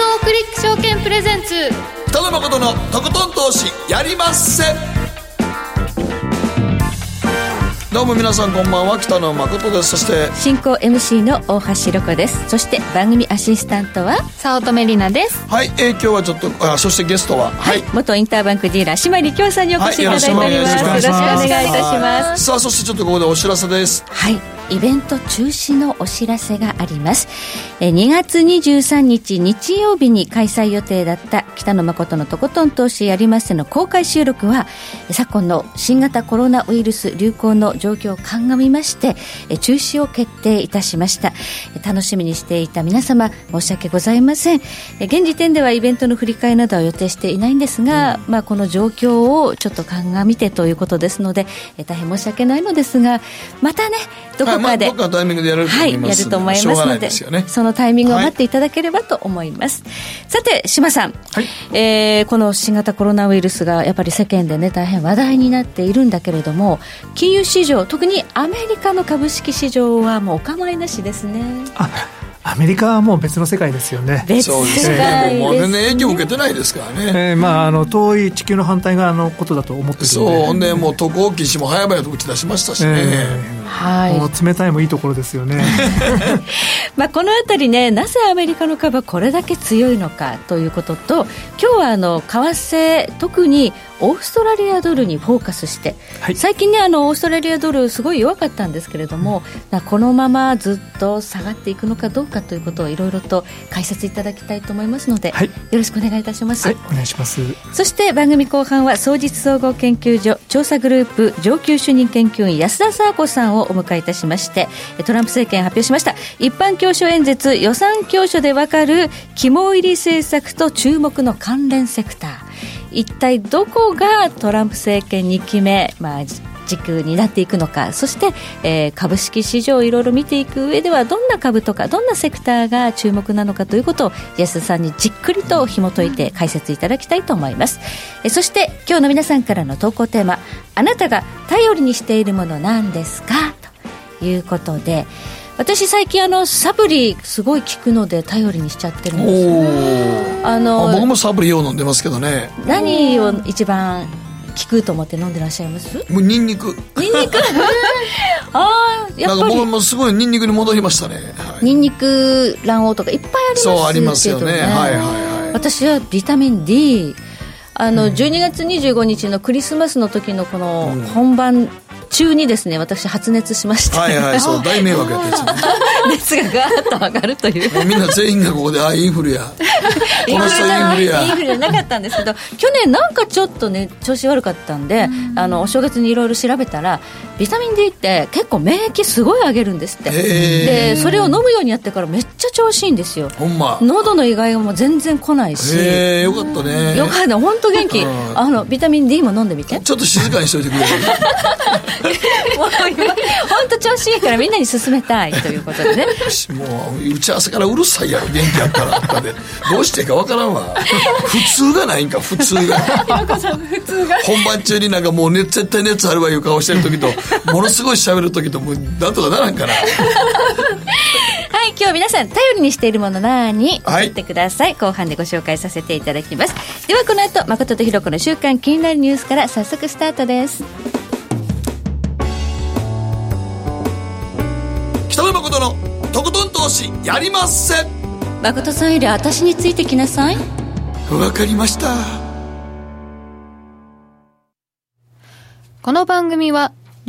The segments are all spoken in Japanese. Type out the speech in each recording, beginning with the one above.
GMO クリック証券プレゼンツ。北野誠のとことん投資やりまっせ。どうも皆さんこんばんは。北野誠です。そして。進行 MC の大橋ロコです。そして番組アシスタントは。早乙女里奈です。はい、えー、今日はちょっとあそしてゲストは。はい、元インターバンクディーラー島井力夫さんにお越しいただいております、はい。よろしくお願いします。よろしくお願いいたします。さあそしてちょっとここでお知らせです。はいイベント中止のお知らせがあります。え2月23日日曜日に開催予定だった北野誠のとことん投資やりませの公開収録は昨今の新型コロナウイルス流行の状況を鑑みましてえ中止を決定いたしました。え楽しみにしていた皆様申し訳ございません。え現時点ではイベントの振り替えなどは予定していないんですが、まあこの状況をちょっと鑑みてということですのでえ大変申し訳ないのですがまたねどこかで、はいまあ、どっかのタイミングでやれるとはい、思いますやると思いますのでね。そのタイミングを待っていただければと思います、さて島さん、はい。えーこの新型コロナウイルスがやっぱり世間でね大変話題になっているんだけれども金融市場特にアメリカの株式市場はもうお構いなしですね。あアメリカはもう別の世界ですよね。別そうです世界ね。もう全然です影響受けてないですからね。えーまあ、あの遠い地球の反対側のことだと思ってるそうので。ほんでもう渡航禁止も早々と打ち出しましたしね、えはい。ーもう冷たいもいいところですよね。まあ、このあたりね、なぜアメリカの株はこれだけ強いのかということと、今日はあの為替、特にオーストラリアドルにフォーカスして、はい。最近ね、あのオーストラリアドル、すごい弱かったんですけれども、まあこのままずっと下がっていくのかどうかということをいろいろと解説いただきたいと思いますので、はいよろしくお願いいたします。はい、お願いします。そして番組後半は総実総合研究所調査グループ上級主任研究員安田沙子さんをお迎えいたしましてトランプ政権発表しました一般教書演説予算教書でわかる肝入り政策と注目の関連セクター一体どこがトランプ政権2期目、まあ、軸になっていくのか。そして、えー株式市場をいろいろ見ていく上ではどんな株とかどんなセクターが注目なのかということを安田さんにじっくりと紐解いて解説いただきたいと思います、えーそして今日の皆さんからの投稿テーマあなたが頼りにしているものなんですか？ということで私最近あのサプリすごい効くので頼りにしちゃってるんおですおあの僕もサプリよう飲んでますけどね。何を一番効くと思って飲んでらっしゃいます？もうニンニク。ニンニク？ああやっぱり。僕もすごいニンニクに戻りましたね、はい。ニンニク卵黄とかいっぱいありますそうありますよね。はいはいはい。私はビタミン D あの、12月25日のクリスマスの時のこの本番中にですね私発熱しまして、はいはいそう大迷惑やったやつね。熱がガーッと上がるという。みんな全員がここであインフルや。この人インフルや。インフルじゃなかったんですけど去年なんかちょっとね調子悪かったんで、あのお正月にいろいろ調べたらビタミン D って結構免疫すごい上げるんですって。へでそれを飲むようにやってからめっちゃ調子いいんですよ。ほんま。喉の意外がもう全然来ないし。へえよかったね。よかった。本当元気。うん。あのビタミン D も飲んでみて。もうちょっと静かにしといてくれる？今 本当調子いいからみんなに勧めたいということでね。もう打ち合わせからうるさいやろ元気やったらとかで。どうしていいかわからんわ。普通がないんか 普通が。本番中になんかもう、ね、絶対熱あるわいう顔してる時とものすごい喋る時ともうなんとかならんかな はい今日皆さん頼りにしているもの何？はい。送ってください、後半でご紹介させていただきます。ではこの後誠とひろ子の週間気になるニュースから早速スタートです。北野誠のとことん投資やりまっせ。誠さんより私についてきなさい。わかりました。この番組は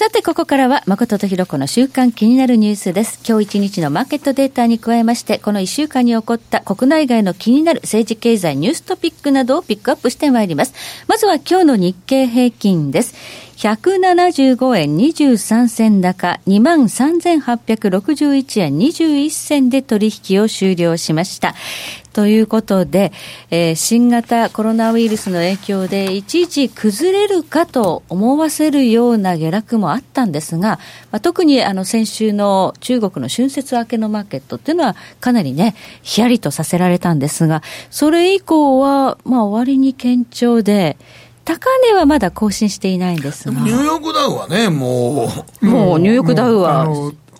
さて、ここからは、誠とひろこの週間気になるニュースです。今日一日のマーケットデータに加えまして、この一週間に起こった国内外の気になる政治経済ニューストピックなどをピックアップしてまいります。まずは今日の日経平均です。175円23銭高、23,861円21銭で取引を終了しました。ということで、えー、新型コロナウイルスの影響でいちいち崩れるかと思わせるような下落もあったんですが、まあ、特にあの先週の中国の春節明けのマーケットっていうのはかなりね、ヒヤリとさせられたんですが、それ以降は、まあ終わりに堅調で、高値はまだ更新していないんですが。ニューヨークダウはね、もう。もうニューヨークダウは。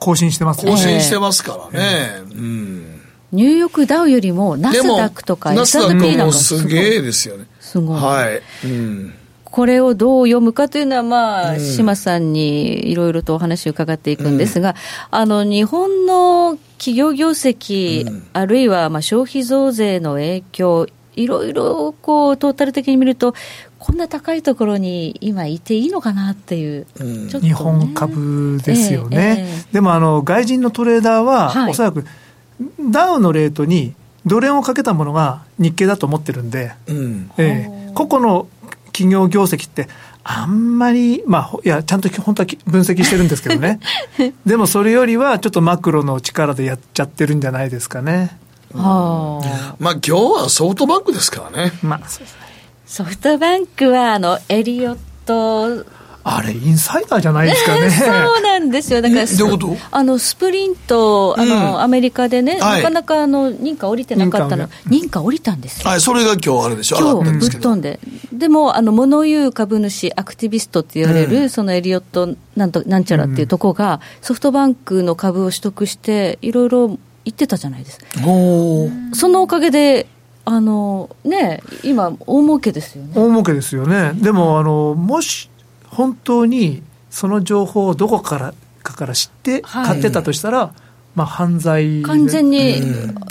更新してます更新してますからね。うんニューヨークダウよりもナスダックとか S&P なんかすげえですよね。すごい。はい。うん、これをどう読むかというのは、まあ、島さんにいろいろとお話を伺っていくんですが、うん、あの、日本の企業業績、うん、あるいはまあ消費増税の影響、いろいろこうトータル的に見ると、こんな高いところに今いていいのかなっていう、うん、ね、日本株ですよね、えーえー、でもあの外人のトレーダーは、はい、おそらくダウのレートにドル円をかけたものが日経だと思ってるんで、うん、えー、個々の企業業績って、あんまり、まあ、いや、ちゃんと本当は分析してるんですけどね。でもそれよりは、ちょっとマクロの力でやっちゃってるんじゃないですかね。はあ、まあ、今日はソフトバンクですからね。まあ、そうですね。ソフトバンクは、あの、エリオット。あれ、インサイダーじゃないですかね。そうなんですよ。だから、あの、スプリント、あの、うん、アメリカでね、はい、なかなか、あの、認可降りてなかったの、認可降りたんですよ。はい、それが今日あれでしょ、今日、ぶっ飛んで。でも、あの、物言う株主、アクティビストって言われる、うん、そのエリオット、なんと、なんちゃらっていうとこが、ソフトバンクの株を取得して、いろいろ言ってたじゃないですか。そのおかげで、あのね、今、大儲けですよね。大儲けですよね。でも、あの、もし、本当にその情報をどこからかから知って買ってたとしたら、はい、まあ、犯罪完全に、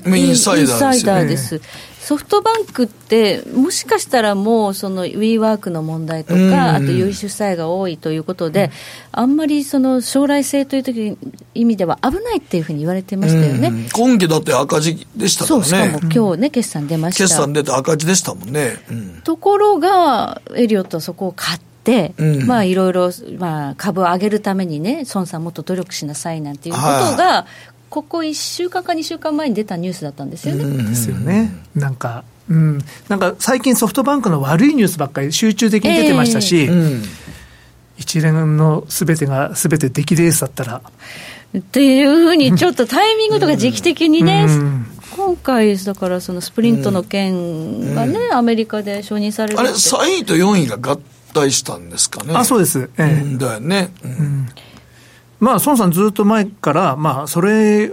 うん、インサイダーです、ソフトバンクって、もしかしたらもう、そのウィーワークの問題とか、あと融資負債が多いということで、あんまりその将来性という時意味では危ないっていうふうに言われてましたよね。今期だって赤字でしたからね。そう、しかも今日ね、決算出ました。決算出て赤字でしたもんね。ところが、エリオットはそこを買って、、うん、まあいろいろ、まあ、株を上げるためにね、孫さんもっと努力しなさいなんていうことが、ここ1週間か2週間前に出たニュースだったんですよね。ですよね。なんかうん、なんか最近ソフトバンクの悪いニュースばっかり集中的に出てましたし、えーうん、一連のすべてがすべて出来レースだったら。っていうふうに、ちょっとタイミングとか時期的にね、うん、今回、だからそのスプリントの件がね、うん、アメリカで承認されるあれ、3位と4位が合退したんですかね。あそうです、ええ、だよね。うん、まあ、孫さん、ずっと前から、まあ、それ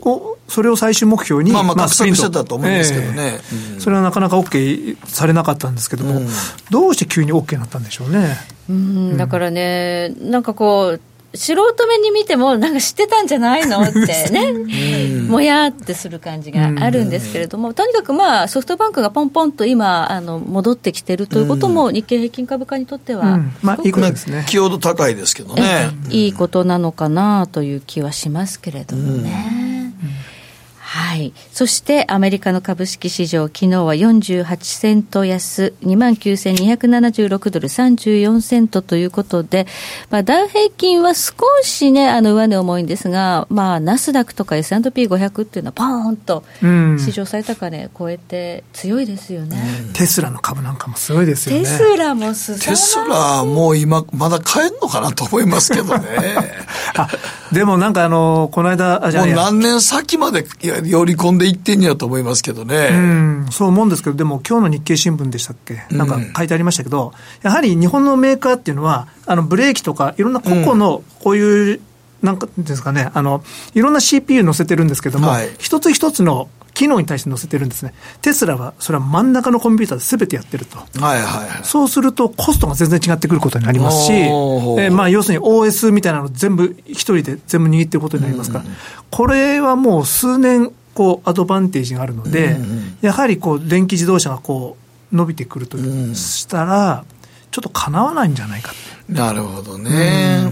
を、それを最終目標に、まあ、まあ、画策してたと思うんですけどね、えーそれはなかなか OK されなかったんですけども、うん、どうして急に OK になったんでしょうね。うん、だからね、なんかこう、素人目に見ても、なんか知ってたんじゃないの？ってね、もやってする感じがあるんですけれども、とにかくまあ、ソフトバンクがポンポンと今、あの戻ってきてるということも、日経平均株価にとっては、まあ、いいことですね。気度高いですけどね。いいことなのかなという気はしますけれどもね。はい。そしてアメリカの株式市場、昨日は48セント安、29,276ドル34セントということで、まあ、ダウ平均は少しね、あの上値重いんですが、まあ、ナスダックとか S&P500 っていうのはポーンと市場最高値超えて強いですよね、うん、テスラの株なんかもすごいですよね。テスラもすテスラもう今、まだ買えるのかなと思いますけどね。あ、でもなんかあの、この間、あ、じゃもう何年先まで、いや寄り込んでいってんやと思いますけどね。うん、そう思うんですけど、でも今日の日経新聞でしたっけ、なんか書いてありましたけど、やはり日本のメーカーっていうのは、あのブレーキとか、いろんな個々のこういう、なんかですかね、あのいろんな CPU 載せてるんですけども、はい、一つ一つの機能に対して載せてるんですね。テスラは、それは真ん中のコンピューターで全てやってると。はいはい、そうすると、コストが全然違ってくることになりますし、えー、まあ、要するに OS みたいなの全部一人で全部握ってることになりますから、うん、これはもう数年、こう、アドバンテージがあるので、うん、やはりこう、電気自動車がこう、伸びてくるとしたら、ちょっとかなわないんじゃないかなるほどね。は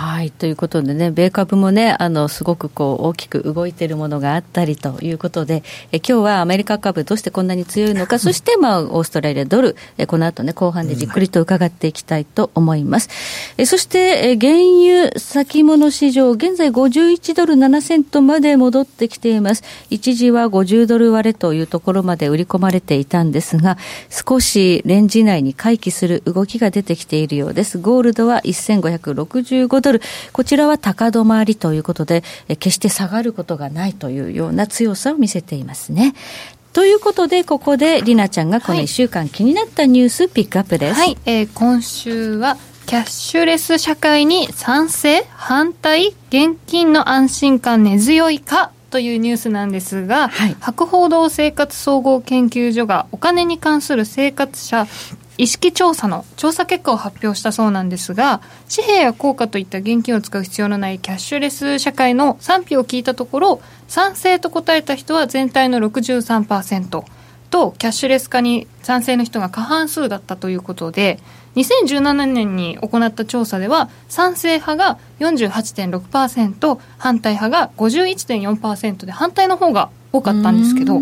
はい、ということでね、米株もね、あの、すごくこう、大きく動いているものがあったりということで、え今日はアメリカ株どうしてこんなに強いのか、そして、まあ、オーストラリアドル、えこの後ね、後半でじっくりと伺っていきたいと思います。えそして、え原油先物市場、現在51ドル7セントまで戻ってきています。一時は50ドル割れというところまで売り込まれていたんですが、少しレンジ内に回帰する動きが出てきているようです。ゴールドは1565ドル。こちらは高止まりということで、決して下がることがないというような強さを見せていますね。ということで、ここでりなちゃんがこの1週間気になったニュースピックアップです。はい、えー、今週はキャッシュレス社会に賛成反対現金の安心感根強いかというニュースなんですが、はい、博報堂生活総合研究所がお金に関する生活者意識調査の調査結果を発表したそうなんですが紙幣や硬貨といった現金を使う必要のないキャッシュレス社会の賛否を聞いたところ賛成と答えた人は全体の63%とキャッシュレス化に賛成の人が過半数だったということで2017年に行った調査では賛成派が48.6%反対派が51.4%で反対の方が多かったんですけど、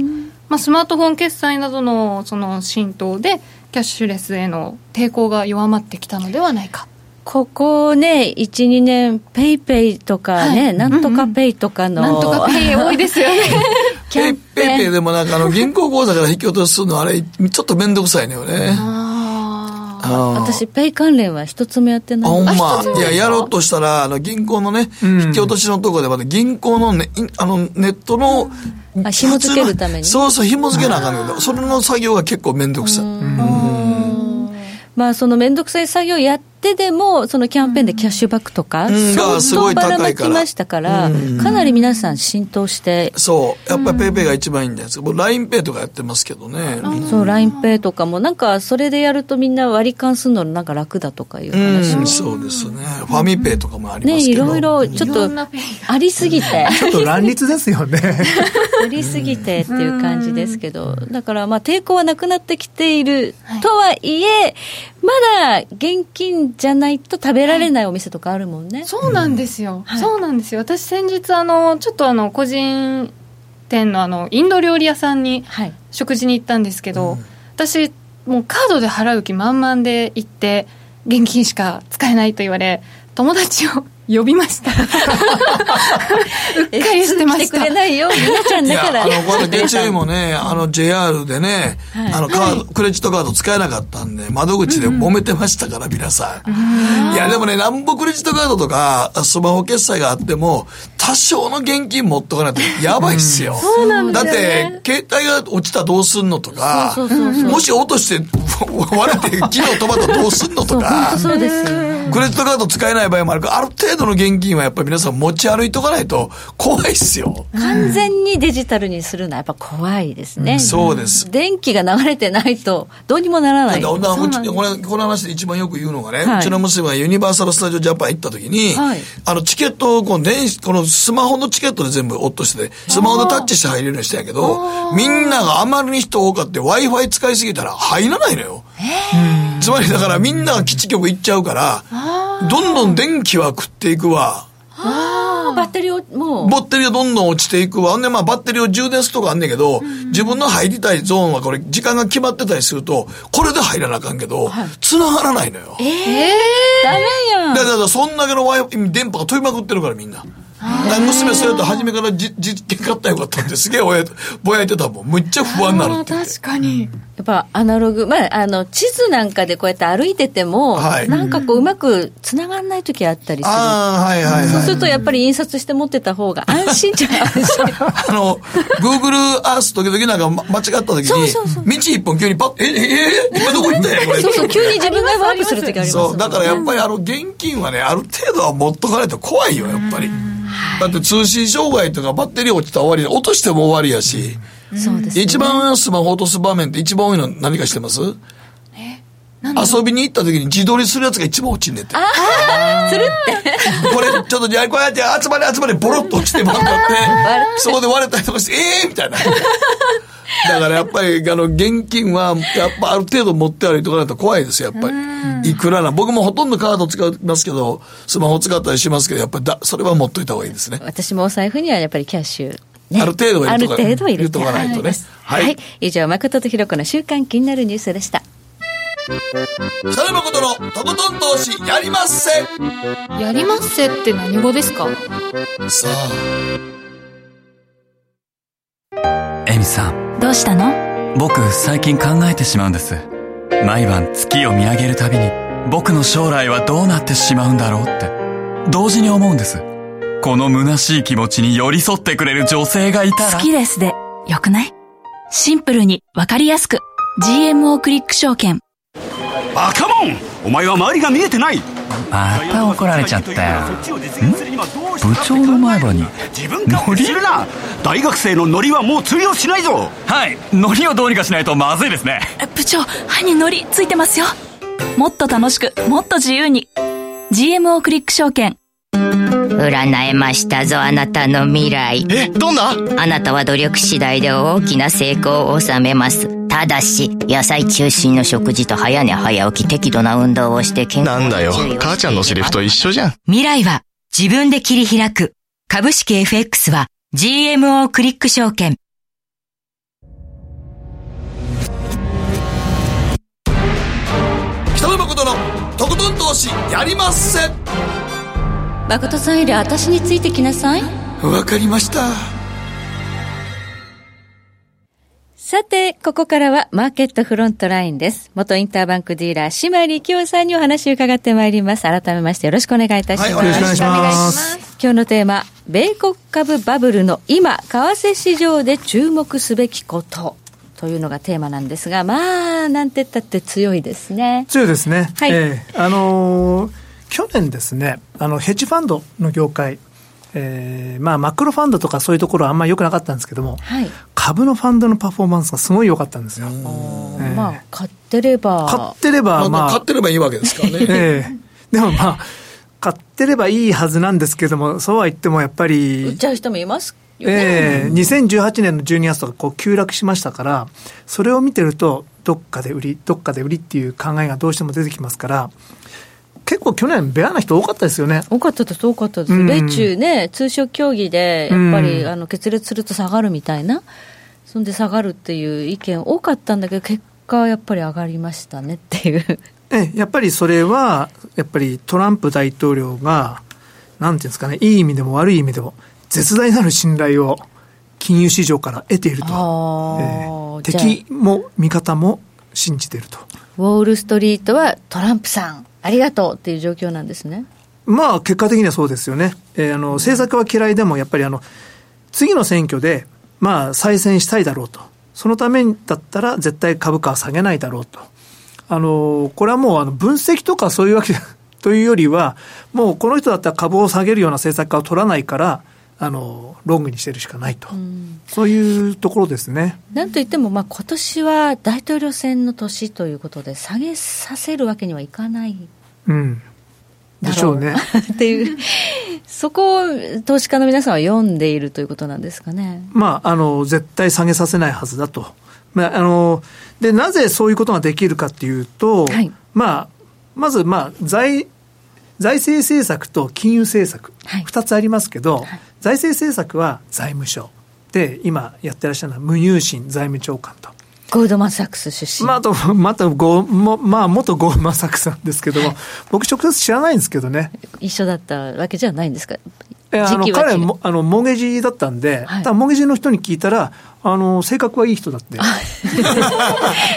まあ、スマートフォン決済などのその浸透でキャッシュレスへの抵抗が弱まってきたのではないか。ここね、1、2年、 PayPay とかね、はい、なんとかペイとかの。なんとかペイ多いですよね。PayPay でもなんかあの銀行口座から引き落としするのあれ、ちょっっと面倒くさいのよね。私、ペイ関連は一つもやってない。ほんま。い。や、やろうとしたら、あの、銀行のね、引き落としのところでまた銀行のね、あの、ネットの、あ、紐付けるために？そうそう、紐付けなあかんけど、それの作業が結構面倒くさい。まあ、その面倒くさい作業やってでも、そのキャンペーンでキャッシュバックとか、相当ばらまきましたから、かなり皆さん浸透して。そう、やっぱり PayPay が一番いいんですけど、 LINE Pay とかやってますけどね。そう、 LINE Pay とかも、なんかそれでやるとみんな割り勘するのなんか楽だとかいう話も。そうですね。 FamiPay とかもありますけど。ね、いろいろちょっとありすぎて。ちょっと乱立ですよね。ありすぎてっていう感じですけど、だからまあ抵抗はなくなってきているとはいえ、まだ現金じゃないと食べられないお店とかあるもんね。そうなんですよ。はい、そうなんですよ。私先日あのちょっとあの個人店のあのインド料理屋さんに食事に行ったんですけど、はい、私もうカードで払う気満々で行って現金しか使えないと言われ友達を呼びました。うっかりしてました。くれないよ、みなちゃんだから。いや、あの、これ月曜もね、あの、JR でね、はい、あの、カード、クレジットカード使えなかったんで、窓口で揉めてましたから、皆さん。いや、でもね、なんぼクレジットカードとか、スマホ決済があっても、多少の現金持っとかないとやばいっすよ。そうなんだ、ね、って、携帯が落ちたらどうすんのとか、もし落として 割れて、昨日止まったらどうすんのとか、そうですクレジットカード使えない場合もあるから、ある程度の現金はやっぱり皆さん持ち歩いとかないと怖いっすよ。完全にデジタルにするのはやっぱ怖いですね。うん、そうです。電気が流れてないとどうにもならない。この話で一番よく言うのがね、はい、うちの娘がユニバーサル・スタジオ・ジャパン行った時に、はい、あのチケットをこの電子、このスマホのチケットで全部落としてて、スマホでタッチして入れるようにしたんやけど、みんながあまりに人多かって Wi-Fi 使いすぎたら入らないのよ。つまりだからみんなが基地局行っちゃうから、どんどん電気は食っていくわ。ああ、バッテリーをもう。バッテリーがどんどん落ちていくわ。んで、まあ、バッテリーを充電するとかあんねんけど、うん、自分の入りたいゾーンはこれ、時間が決まってたりすると、これで入らなあかんけど、はい、繋がらないのよ。ええー、ダメやん。だから、そんだけの電波が飛びまくってるから、みんな。娘それと初めからじ実験買ったらよかったんですげえぼやいてたもんむっちゃ不安になるって確かにやっぱアナログまああの地図なんかでこうやって歩いてても、はい、なんかこううまくつながんない時あったりするはいはい、そうするとやっぱり印刷して持ってた方が安心じゃないですかあの Google アース時々なんか間違った時にそうそうそう道一本急にパッええええ今どこ行ったんやこれそうそう急に自分がワープする時ありますそうだからやっぱりあの現金はねある程度は持っとかないと怖いよやっぱり。だって通信障害とかバッテリー落ちたら終わり落としても終わりやし、そうです、ね、一番スマホ落とす場面って一番多いの何かしてます？遊びに行った時に自撮りするやつが一番落ちんねって。ああするって。これ、ちょっと、こうやって集まり集まりボロッと落ちてもらって、そこで割れたりとかして、ええー、みたいな。だからやっぱり、あの、現金は、やっぱある程度持って歩いとかないと怖いですよ、やっぱり。いくらな。僕もほとんどカード使いますけど、スマホ使ったりしますけど、やっぱりだ、それは持っといた方がいいですね。私もお財布にはやっぱりキャッシュ。ね、ある程度は入れとかある程度入れとかないとね。はい。はい、以上、誠とひろ子の週間気になるニュースでした。北野誠のとことん投資やりまっせやりまっせって何語ですか？さあエミさんどうしたの？僕最近考えてしまうんです。毎晩月を見上げるたびに僕の将来はどうなってしまうんだろうって。同時に思うんです。この虚しい気持ちに寄り添ってくれる女性がいたら。好きですで。よくない？シンプルにわかりやすく。GMO クリック証券。バカモン！お前は周りが見えてないまた怒られちゃったよ。部長の前歯に。自分からするな。大学生のノリはもう通用しないぞ。はい。ノリをどうにかしないとまずいですね。部長歯にノリついてますよ。もっと楽しくもっと自由に。GMO クリック証券占えましたぞあなたの未来。えどんな？あなたは努力次第で大きな成功を収めます。ただし野菜中心の食事と早寝早起き適度な運動をして健康なんだよ。母ちゃんのセリフと一緒じゃん。未来は自分で切り開く。株式 FX は GMO クリック証券。北野誠のとことん投資やりまっせ誠さんより私についてきなさいわかりましたさて、ここからはマーケットフロントラインです。元インターバンクディーラー、島利清さんにお話を伺ってまいります。改めましてよろしくお願いいたします。はい、よろしくお願いします。今日のテーマ、米国株バブルの今、為替市場で注目すべきこと。というのがテーマなんですが、まあ、なんて言ったって強いですね。強いですね。はい。えー、あのー、去年ですね、あの、ヘッジファンドの業界、えーまあ、マクロファンドとかそういうところはあんまり良くなかったんですけども、はい、株のファンドのパフォーマンスがすごい良かったんですよ。えー、まあ、買ってれば。買ってれば、まあ。買ってればいいわけですからね。えー、でもまあ、買ってればいいはずなんですけども、そうは言ってもやっぱり。売っちゃう人もいますええー、2018年の12月とかこう急落しましたから、それを見てると、どっかで売り、どっかで売りっていう考えがどうしても出てきますから、結構去年、ベアな人多かったですよね。多かったです、多かったです。うん、米中ね、通商協議で、やっぱり、うん、あの決裂すると下がるみたいな、そんで下がるっていう意見多かったんだけど、結果、やっぱり上がりましたねっていう。えやっぱりそれは、やっぱりトランプ大統領が、なんていうんですかね、いい意味でも悪い意味でも、絶大なる信頼を金融市場から得ていると。えー、敵も味方も信じていると。ウォール・ストリートはトランプさん、ありがとうっていう状況なんですね。まあ、結果的にはそうですよね。えー、あの、政策は嫌いでも、やっぱりあの、次の選挙で、まあ、再選したいだろうと。そのためだったら、絶対株価は下げないだろうと。あの、これはもう、あの、分析とかそういうわけ というよりは、もうこの人だったら株を下げるような政策家を取らないから、あのロングにしてるしかないと、うん、そういうところですね。なんといっても、まあ今年は大統領選の年ということで、下げさせるわけにはいかないうん。でしょうね。っていう、そこを投資家の皆さんは読んでいるということなんですかね。まあ、あの、絶対下げさせないはずだと。まあ、あの、で、なぜそういうことができるかっていうと、はい、まあ、まず、まあ、財、財政政策と金融政策、二、つありますけど、はい、財政政策は財務省で、今やってらっしゃるのは無入信財務長官と。ゴールドマン・サックス出身。まあ、あと、またゴ、まあ、元ゴールドマン・サックスなんですけども、僕直接知らないんですけどね。一緒だったわけじゃないんですか？えあの彼もあのモゲジだったんで、はい、たモゲジの人に聞いたらあの性格はいい人だって。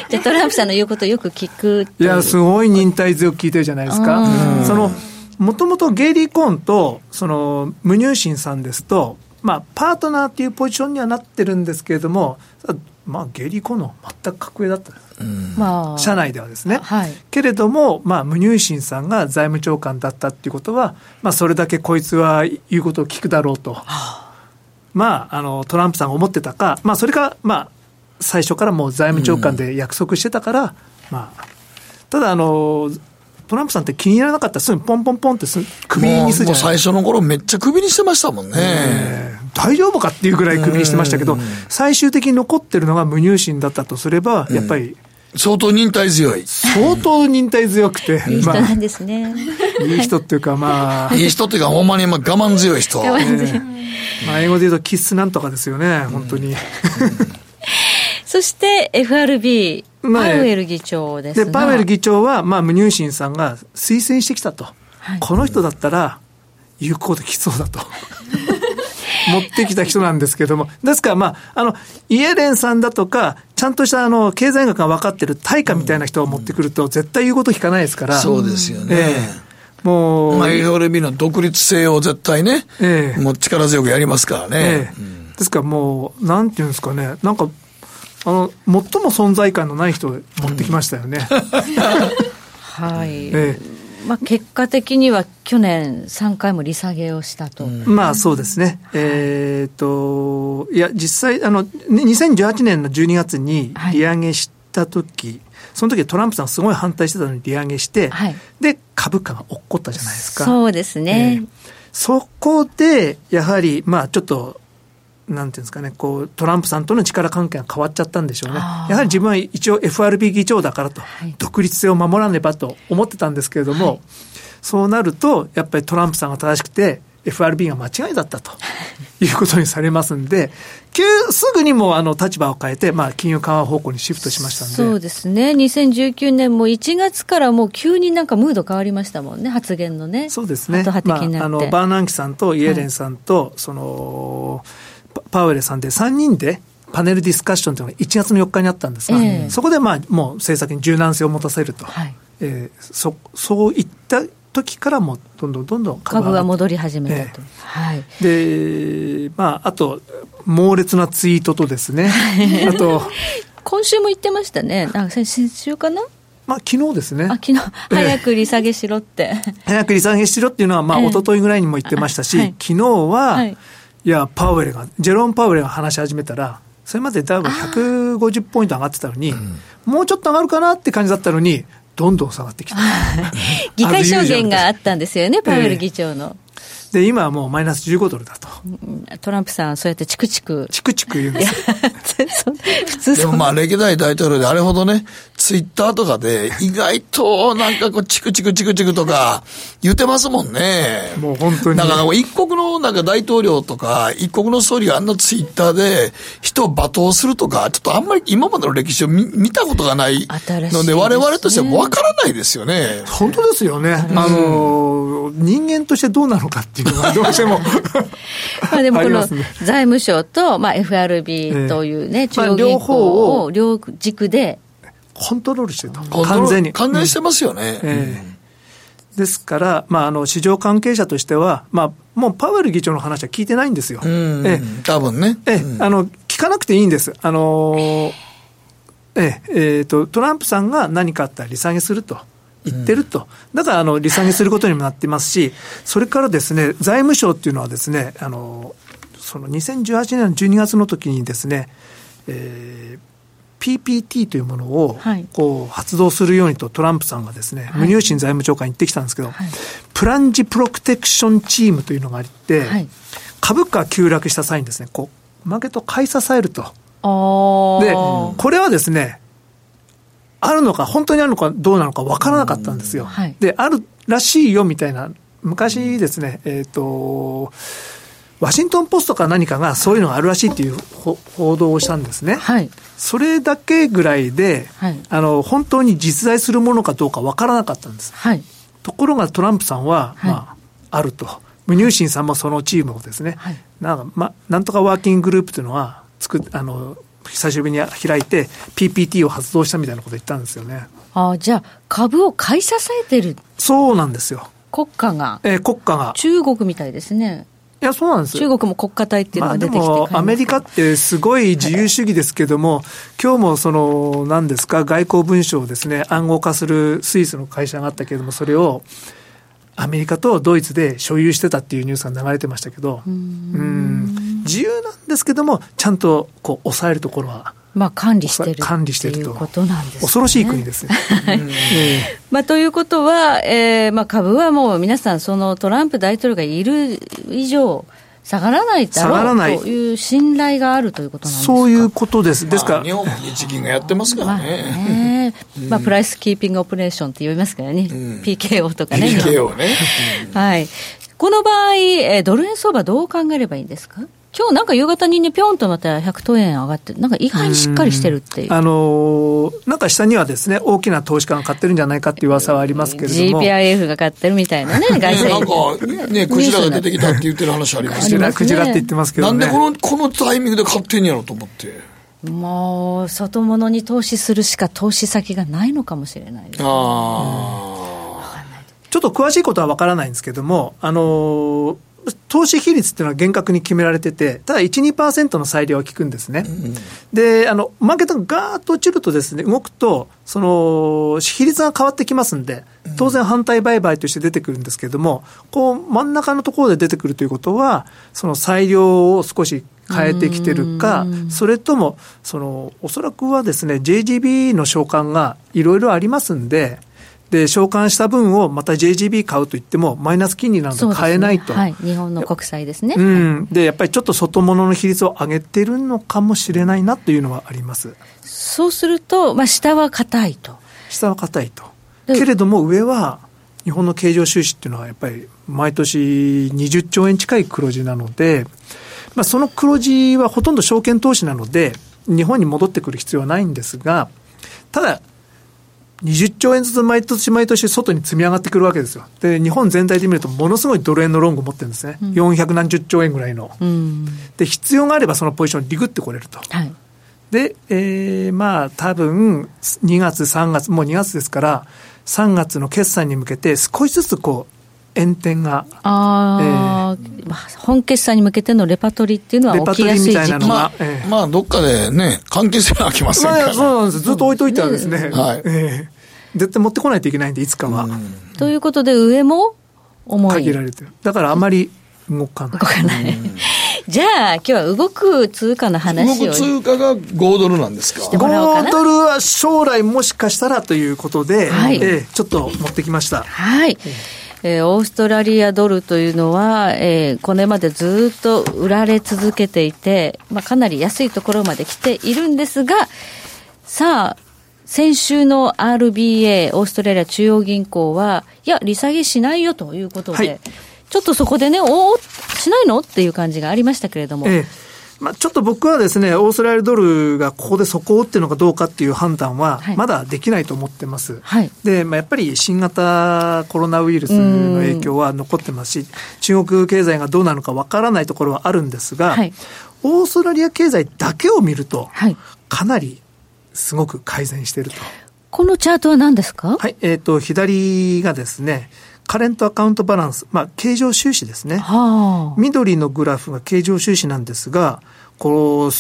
じゃトランプさんの言うことよく聞くいやすごい忍耐強く聞いてるじゃないですか。そのもともとゲイリー・コーンとその無入信さんですとまあパートナーっていうポジションにはなってるんですけれどもまあ、ゲイリー・コーの全く格上だった、うん、社内ではですね、はい、けれども、まあ、無入信さんが財務長官だったっていうことは、まあ、それだけこいつは言うことを聞くだろうと、はあ、まあ、あのトランプさんが思ってたか、まあ、それか、まあ、最初からもう財務長官で約束してたから、うん、まあ、ただあの、トランプさんって気に入らなかったらすぐポンポンポンってす首にするじゃない。最初の頃めっちゃ首にしてましたもんね。大丈夫かっていうぐらいクビにしてましたけど、最終的に残ってるのが無入信だったとすれば、やっぱり、相当忍耐強い。相当忍耐強くて。いい人なんですね。まあ、いい人っていうかまあ。いい人っていうか、ほんまにまあ我慢強い人。我慢強い。まあ、英語で言うと、キッスなんとかですよね、本当に。そして FRB、パウエル議長ですでパウエル議長は、まあ、無入信さんが推薦してきたと、はい、この人だったら、有効できそうだと。持ってきた人なんですけども、ですから、まあ、あの、イエレンさんだとか、ちゃんとしたあの経済学が分かってる対価みたいな人を持ってくると、絶対言うこと聞かないですから。そうですよね。えー、もう。まあ、FRB の独立性を絶対ね、えー、もう力強くやりますからね。えー、ですからもう、なんていうんですかね、なんか、あの、最も存在感のない人を持ってきましたよね。はい。えーまあ、結果的には去年3回も利下げをしたと。まあそうですね。えっ、と、いや、実際、あの、2018年の12月に利上げした時、はい、その時トランプさんすごい反対してたのに利上げして、はい、で、株価が落っこったじゃないですか。そうですね。えー、そこで、やはり、まあちょっと、なんていうんですかね、こう、トランプさんとの力関係が変わっちゃったんでしょうね。やはり自分は一応 FRB 議長だからと、はい、独立性を守らねばと思ってたんですけれども、はい、そうなると、やっぱりトランプさんが正しくて、FRB が間違いだったと いうことにされますんで、急すぐにもあの立場を変えて、まあ、金融緩和方向にシフトしましたんで。そうですね、2019年も1月からもう急になんかムード変わりましたもんね、発言のね。そうですね、まあ、あのバーナンキさんとイエレンさんと、はい、そのパウエルさんで3人でパネルディスカッションというのが1月の4日にあったんですが、えー、そこでまあもう政策に柔軟性を持たせると、はい、えー、そそういった時からもどんどんどんどん株が戻り始めたと、えー、はい、で、まあ、あと猛烈なツイートとですね。あと今週も言ってましたね。なんか先週かな？まあ、昨日ですね。あ、昨日、早く利下げしろって。早く利下げしろっていうのは、まあ、一昨日ぐらいにも言ってましたし、はい、昨日は、はいいや、パウエルが、ジェロン・パウエルが話し始めたら、それまで多分150ポイント上がってたのに、もうちょっと上がるかなって感じだったのに、どんどん下がってきた。議会証言があったんですよね、パウエル議長の。で、今はもうマイナス15ドルだと。トランプさん、そうやってチクチク。チクチク言うんです普通でもまあ、歴代大統領であれほどね、ツイッターとかで、意外となんかこう、チクチクチクチクとか、言ってますもんね。もう本当に。だから一国のなんか大統領とか、一国の総理があんなツイッターで、人を罵倒するとか、ちょっとあんまり今までの歴史を見見たことがないので、我々としては分からないですよね。本当ですよね。あの、人間としてどうなのかってっていうのはどうしても まあでもこの財務省と、まあ、FRB というね、中央銀行を両軸で。コントロールしてると完全に。完全してますよね、えー、ですから、まあ、あの市場関係者としては、まあ、もうパウエル議長の話は聞いてないんですよ。ええ、多分ね。ええ、あの、聞かなくていいんです。あのええ。えーと、トランプさんが何かあったら利下げすると。言ってると、だからあの利下げすることにもなってますし、それからですね財務省っていうのはですね、あのその2018年の12月の時にですね、えー、PPT というものをこう発動するようにとトランプさんがですね、はい、無入信財務長官に言ってきたんですけど、はい、プランジプロテクションチームというのがあって、はい、株価急落した際にですね、こう、マーケットを買い支えると。で、これはですね、あるのか、本当にあるのかどうなのか分からなかったんですよ。はい、で、あるらしいよみたいな、昔ですね、えっ、ー、と、ワシントン・ポストか何かがそういうのがあるらしいっていう報道をしたんですね。はい、それだけぐらいで、はい、あの、本当に実在するものかどうか分からなかったんです。はい、ところがトランプさんは、まあ、あると。無入信さんもそのチームをですね、なんか、ま、なんとかワーキンググループというのは、つく、あの、久しぶりに開いて PPT を発動したみたいなこと言ったんですよね。ああ、じゃあ株を買い支えてるそうなんですよ。国家が。えー、国家が。中国みたいですね。いや、そうなんです中国も国家体っていうのが出てきて、まあ、でも、アメリカってすごい自由主義ですけども、今日もその、何ですか、外交文書をですね、暗号化するスイスの会社があったけれども、それを、アメリカとドイツで所有してたっていうニュースが流れてましたけど、うん。自由なんですけども、ちゃんとこう抑えるところは。まあ、管理してる管理してると。いうことなんです、ね、恐ろしい国ですね。まあ、ということは、えーまあ、株はもう皆さん、そのトランプ大統領がいる以上、下がらないだろうという信頼があるということなんですか？そういうことです。ですから、まあ、日本も日銀がやってますからね。まあ、ねまあ、プライスキーピングオペレーションって言いますからね。うん、PKO とかね。PKO ね。はい。この場合、えドル円相場どう考えればいいんですか？今日なんか夕方にね、ぴょんとまた100等円上がって、なんか意外にしっかりしてるっていう。あのー、なんか下にはですね、大きな投資家が買ってるんじゃないかっていう噂はありますけれども。GPIF が買ってるみたいなね、外線。なんか、ね、クジラが出てきたって言ってる話ありますけど、クジラって言ってますけど、ね、なんでこの、このタイミングで買ってんやろうと思って。もう、外物に投資するしか投資先がないのかもしれないです、ね、ああ、ちょっと詳しいことはわからないんですけども、あのー投資比率っていうのは厳格に決められてて、ただ1、2%の裁量は効くんですね。うん、で、あの、マーケットがガーッと落ちるとですね、動くと、その、比率が変わってきますんで、当然反対売買として出てくるんですけれども、こう、真ん中のところで出てくるということは、その裁量を少し変えてきてるか、それとも、その、おそらくはですね、JGB の償還がいろいろありますんで、で、償還した分をまた JGB 買うといっても、マイナス金利なので買えないと、ね、はい、日本の国債ですね。うん、で、やっぱりちょっと外物の比率を上げてるのかもしれないなというのはあります。そうすると、まあ、下は硬いと。下は硬いと。けれども、上は、日本の経常収支っていうのは、やっぱり毎年20兆円近い黒字なので、まあ、その黒字はほとんど証券投資なので、日本に戻ってくる必要はないんですが、ただ、20兆円ずつ毎年毎年外に積み上がってくるわけですよ。で、日本全体で見るとものすごいドル円のロング持ってるんですね。うん、400何十兆円ぐらいの、うん。で、必要があればそのポジションにリグってこれると。はい、で、えー、まあ多分2月、3月、もう2月ですから、3月の決算に向けて少しずつこう、炎天が。あえー、まあ、本決算に向けてのレパトリーっていうのは起きやすい時期まあ、えー、まあ、どっかでね、関係性はきませんから、まあ、そうなんです。ずっと置いといたらですね。ねはい。えー絶対持ってこないといけないんで、いつかは。ということで、上も重い。限られてる。だからあまり動かない。動かない。じゃあ、今日は動く通貨の話を。動く通貨が5ドルなんですか。5ドルは将来もしかしたらということで、はい、えー、ちょっと持ってきました。はい。えー、オーストラリアドルというのは、えー、これまでずっと売られ続けていて、まあ、かなり安いところまで来ているんですが、さあ、先週の RBA、オーストラリア中央銀行は、いや、利下げしないよということで、はい、ちょっとそこでね、おお、しないの？っていう感じがありましたけれども。ええまあ、ちょっと僕はですね、オーストラリアドルがここで底を打ってるのかどうかっていう判断は、まだできないと思ってます。はい、で、まあ、やっぱり新型コロナウイルスの影響は残ってますし、中国経済がどうなのかわからないところはあるんですが、はい、オーストラリア経済だけを見ると、かなりすごく改善していると。このチャートは何ですか？はい、えっ、ー、と、左がですね、カレントアカウントバランス、まあ、経常収支ですね。はあ、緑のグラフが経常収支なんですが、こう、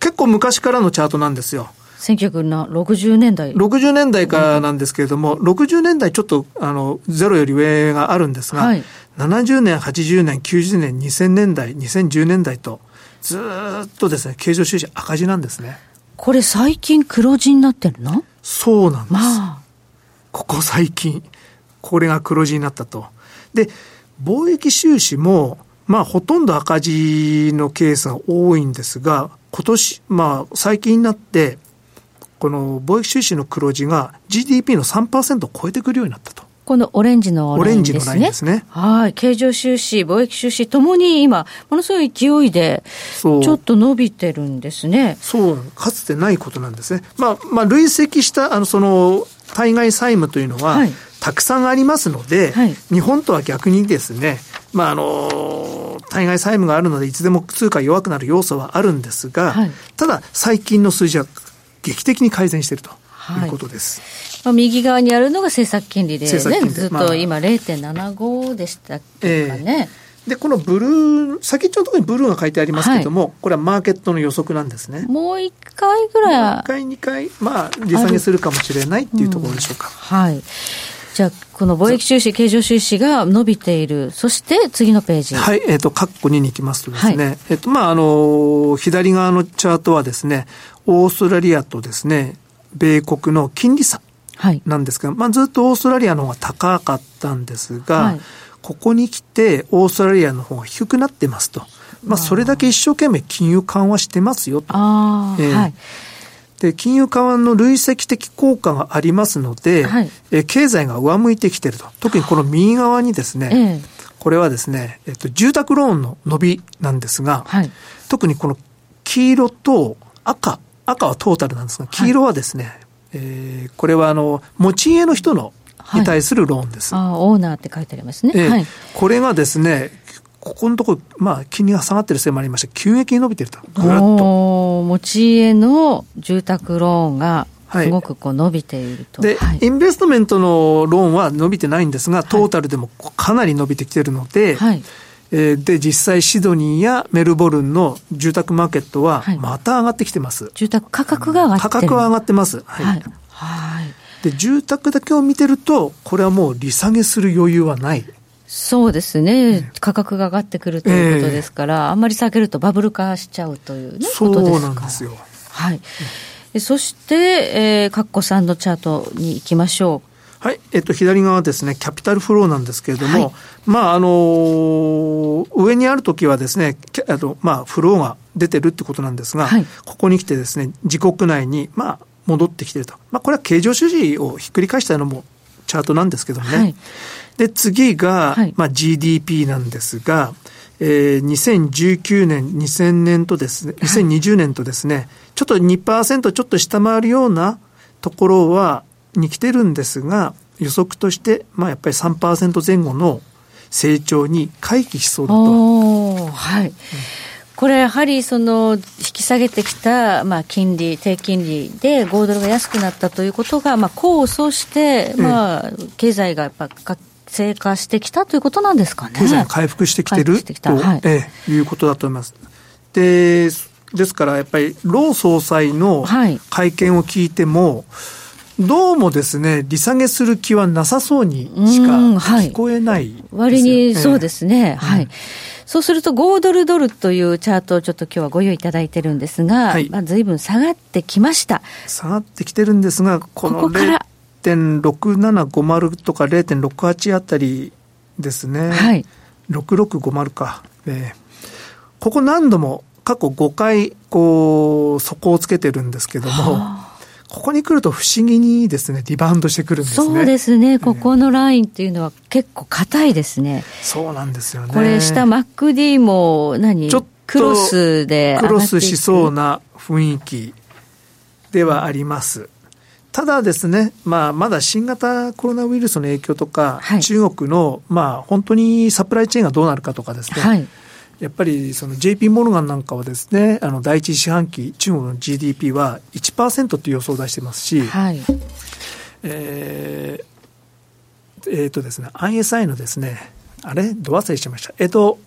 結構昔からのチャートなんですよ。1960年代 ?60 年代からなんですけれども、うん、60年代ちょっと、あの、ゼロより上があるんですが、はい、70年、80年、90年、2000年代、2010年代と、ずっとですね、経常収支赤字なんですね。これ最近黒字になってるの？そうなんです。まあ、ここ最近。これが黒字になったと。で、貿易収支も、まあ、ほとんど赤字のケースが多いんですが、今年、まあ、最近になって、この貿易収支の黒字が GDP の3%を超えてくるようになったと。このオレンジのラインですね。オレンジのラインですね。はい。経常収支、貿易収支ともに今、ものすごい勢いで、ちょっと伸びてるんですね。そう、かつてないことなんですね。まあ、まあ、累積した、あの、その、対外債務というのは、はい、たくさんありますので、はい、日本とは逆にですね、まあ、あの、対外債務があるので、いつでも通貨弱くなる要素はあるんですが、はい、ただ、最近の数字は劇的に改善しているということです。まあ、右側にあるのが政策金利で、ね、ずっと今0.75でしたかね。えーで、このブルー、先っちょのところにブルーが書いてありますけども、はい、これはマーケットの予測なんですね。もう一回ぐらい。一回、二回、まあ、利下げするかもしれないっていうところでしょうか。うん、はい。じゃあ、この貿易収支、経常収支が伸びている。そして、次のページ。はい、えっ、ー、と、括弧2に行きますとですね、はい、えっ、と、まあ、あの、左側のチャートはですね、オーストラリアとですね、米国の金利差。なんですが、はい、まあ、ずっとオーストラリアの方が高かったんですが、はい、ここに来てオーストラリアの方が低くなってますと。まあ、それだけ一生懸命金融緩和してますよと。あえー、はいで金融緩和の累積的効果がありますので、はい、え経済が上向いてきてると。特にこの右側にですね、ええ、これはですね、えっと、住宅ローンの伸びなんですが、はい、特にこの黄色と赤、赤はトータルなんですが、黄色はですね、はい、えー、これはあの、持ち家の人のに対するローンです。あオーナーって書いてありますね。えー、これがですね、ここのところ、まあ、金利が下がってるせいもありまして、急激に伸びてると。ぐらっと。持ち家の住宅ローンが、すごくこう伸びていると、で、はい、インベストメントのローンは伸びてないんですが、トータルでもかなり伸びてきてるので、はい、えー、で、実際シドニーやメルボルンの住宅マーケットはまた上がってきてます。はい、住宅価格が上がってる価格は上がってます。はい。はい、はいで、住宅だけを見てると、これはもう利下げする余裕はない。そうですね、価格が上がってくるということですから、えー、あんまり下げるとバブル化しちゃうという、ね、ことですか？そうなんですよ。はい。うん、そして、えー、カッコさんのチャートに行きましょう。はい。えっと、左側ですね、キャピタルフローなんですけれども、はい、まあ、あのー、上にあるときはですね、あと、まあ、フローが出てるってことなんですが、はい、ここに来てですね、自国内に、まあ、戻ってきてると。まあ、これは経常主義をひっくり返したのもチャートなんですけどもね。はいで、次が、はい、まあ GDP なんですが、えー、2019年、2000年とですね、2020年とですね、はい、ちょっと2%ちょっと下回るようなところは、に来てるんですが、予測として、まあやっぱり3%前後の成長に回帰しそうだと。はい。うんこれやはりその引き下げてきたまあ金利、低金利で5ドルが安くなったということが、まあ、功を奏して、まあ、経済がやっぱ正化してきたということなんですかね。経済が回復してきてると、はい、ええ、いうことだと思います。で、ですからやっぱり、労総裁の会見を聞いても、はいどうもですね、利下げする気はなさそうにしか聞こえない、ね、割にそうですね、はい。そうすると、5ドルドルというチャートをちょっと今日はご用意いただいてるんですが、はいまあ、随分下がってきました。下がってきてるんですが、このここから0.6750とか0.68あたりですね。はい。6650か。えー、ここ何度も過去5回、こう、底をつけてるんですけども、ここに来ると不思議にですね、リバウンドしてくるんですね。そうですね。ここのラインっていうのは結構硬いですね。そうなんですよね。これ下 MacD も何？ちょっとクロスでクロスしそうな雰囲気ではあります。ただですね、まあ、まだ新型コロナウイルスの影響とか、はい、中国の、まあ、本当にサプライチェーンがどうなるかとかですね、はい、やっぱりその JP モルガンなんかはですね、あの第一四半期、中国の GDP は1%という予想を出してますし、はい、えー、えー、とですね、ISI のですね、あれ？ど忘れしました。えっ、ー、と、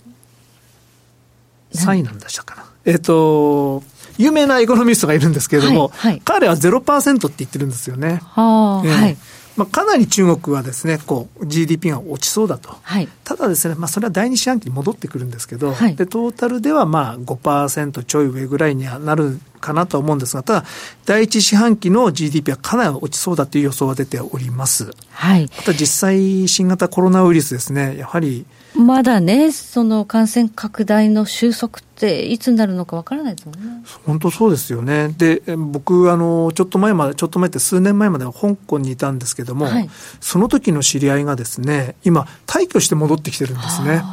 3位なんでしたかな？えっ、ー、と、有名なエコノミストがいるんですけれども、はいはい、彼は0%って言ってるんですよね。はあ、えー、はい。まあ、かなり中国はですね、こう、GDP が落ちそうだと。はい、ただですね、まあ、それは第二四半期に戻ってくるんですけど、はい、で、トータルではまあ5%ちょい上ぐらいにはなるかなと思うんですが、ただ、第一四半期の GDP はかなり落ちそうだという予想が出ております。はい。また実際、新型コロナウイルスですね、やはり、まだね、その感染拡大の収束っていつになるのかわからないですもんね。本当そうですよね。で、僕、あの、ちょっと前まで、ちょっと前って数年前までは香港にいたんですけども、はい、その時の知り合いがですね、今、退去して戻ってきてるんですね。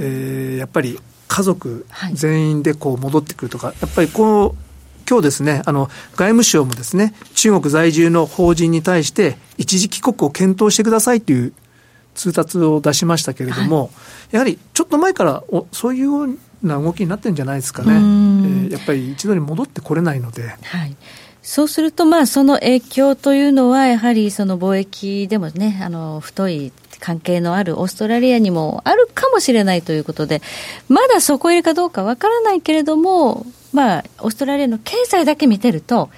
えー、やっぱり家族全員でこう戻ってくるとか、はい、やっぱりこう、今日ですね、あの、外務省もですね、中国在住の法人に対して、一時帰国を検討してくださいという通達を出しましたけれども、はい、やはりちょっと前からおそういうような動きになってるんじゃないですかね、えー、やっぱり一度に戻ってこれないので。はい。そうすると、まあ、その影響というのは、やはりその貿易でもね、あの、太い関係のあるオーストラリアにもあるかもしれないということで、まだそこ入れかどうかわからないけれども、まあ、オーストラリアの経済だけ見てると、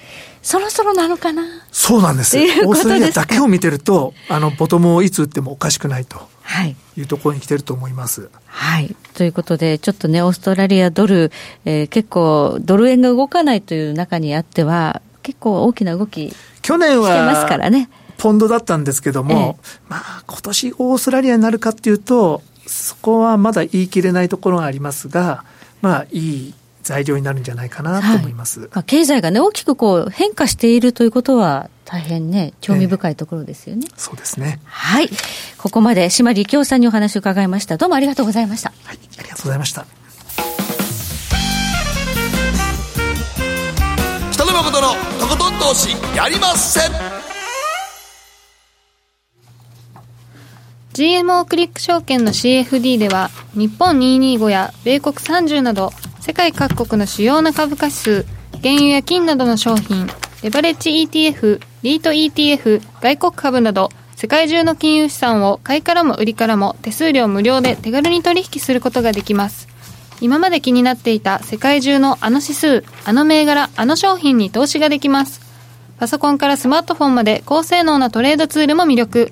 そろそろなのかな？そうなんです。オーストラリアだけを見てると、あの、ボトムをいつ打ってもおかしくないと。はい。いうところに来てると思います。はい。ということで、ちょっとね、オーストラリアドル、えー、結構、ドル円が動かないという中にあっては、結構大きな動き去年は、してますからね。ポンドだったんですけども、ええ、まあ、今年オーストラリアになるかっていうと、そこはまだ言い切れないところがありますが、まあ、いい材料になるんじゃないかなと思います。はい、まあ、経済がね、大きくこう変化しているということは、大変ね、興味深いところですよね。えー、そうですね。はい。ここまで島力夫さんにお話を伺いました。どうもありがとうございました。はい、ありがとうございました。北野誠のとことん投資やりません GMO クリック証券の CFD では日本225や米国30など世界各国の主要な株価指数原油や金などの商品レバレッジ ETF リート ETF 外国株など世界中の金融資産を買いからも売りからも手数料無料で手軽に取引することができます今まで気になっていた世界中のあの指数、あの銘柄、あの商品に投資ができます。パソコンからスマートフォンまで高性能なトレードツールも魅力。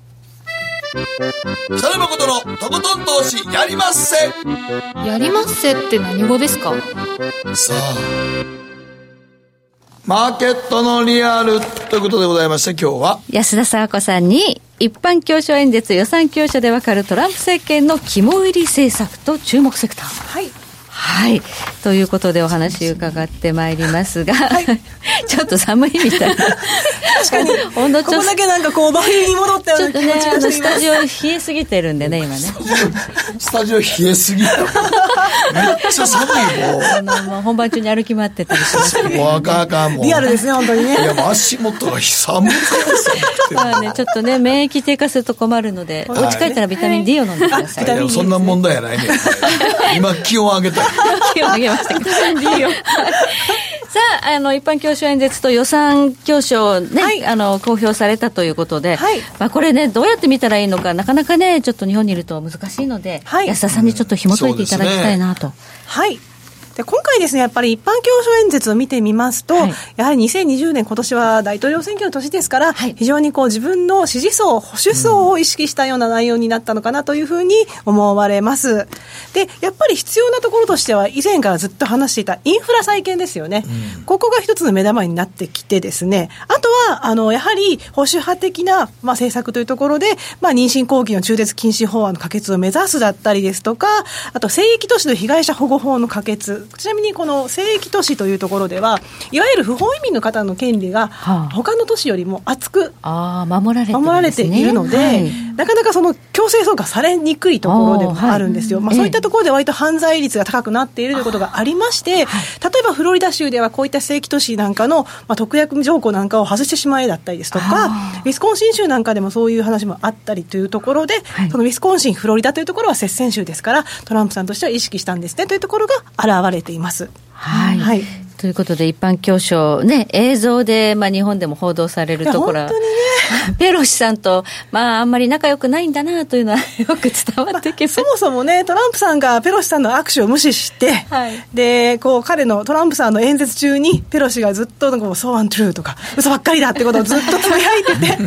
北野誠のとことん投資やりまっせ。やりまっせって何語ですか？さあマーケットのリアルということでございまして今日は。安田沙子さんに一般教書演説予算教書でわかるトランプ政権の肝入り政策と注目セクター。はいはい。ということでお話伺ってまいりますが、はい、ちょっと寒いみたいな。確かに。温度ここだけなんかこう、真冬に戻ったような気持ちょっとね、スタジオ冷えすぎてるんでね、今ね。スタジオ冷えすぎた。めっちゃ寒いもう。あの、もう本番中に歩き回ってたりしますもうあかかんもう。リアルですね、本当にね。いや、もう足元が寒いまあね、ちょっとね、免疫低下すると困るので、お家帰ったらビタミン D を飲んでください。いや、そんな問題やないね。今、気温上げたい。気温上げましたけど。さあ、あの、一般教書演説と予算教書ね、はい、あの、公表されたということで、はい、まあ、これね、どうやって見たらいいのか、なかなかね、ちょっと日本にいると難しいので、はい、安田さんにちょっと紐解いていただきたいなと。はいで今回ですね、やっぱり一般教書演説を見てみますと、はい、やはり2020年、今年は大統領選挙の年ですから、はい、非常にこう自分の支持層、保守層を意識したような内容になったのかなというふうに思われます。で、やっぱり必要なところとしては、以前からずっと話していたインフラ再建ですよね。うん、ここが一つの目玉になってきてですね、あとは、あの、やはり保守派的な、まあ、政策というところで、まあ、妊娠後期の中絶禁止法案の可決を目指すだったりですとか、あと、聖域都市の被害者保護法の可決、ちなみにこの聖域都市というところでは、いわゆる不法移民の方の権利が、他の都市よりも厚く、あ守られて、ね、守られているので、はい、なかなかその強制送還されにくいところでもあるんですよ。はい、まあ、そういったところで割と犯罪率が高くなっているということがありまして、例えばフロリダ州ではこういった正規都市なんかの、まあ、特約条項なんかを外してしまえだったりですとか、ウィスコンシン州なんかでもそういう話もあったりというところで、はい、そのウィスコンシン、フロリダというところは接戦州ですから、トランプさんとしては意識したんですねというところが現れています。はい、はいということで、一般教書、ね、映像で、まあ、日本でも報道されるところ。は、ね、ペロシさんと、まあ、あんまり仲良くないんだなというのは よく伝わってきまあ、そもそもね、トランプさんがペロシさんの握手を無視して、はい、で、こう、彼のトランプさんの演説中に、ペロシがずっと、こう、so untrue とか、嘘ばっかりだってことをずっとつぶやいてて、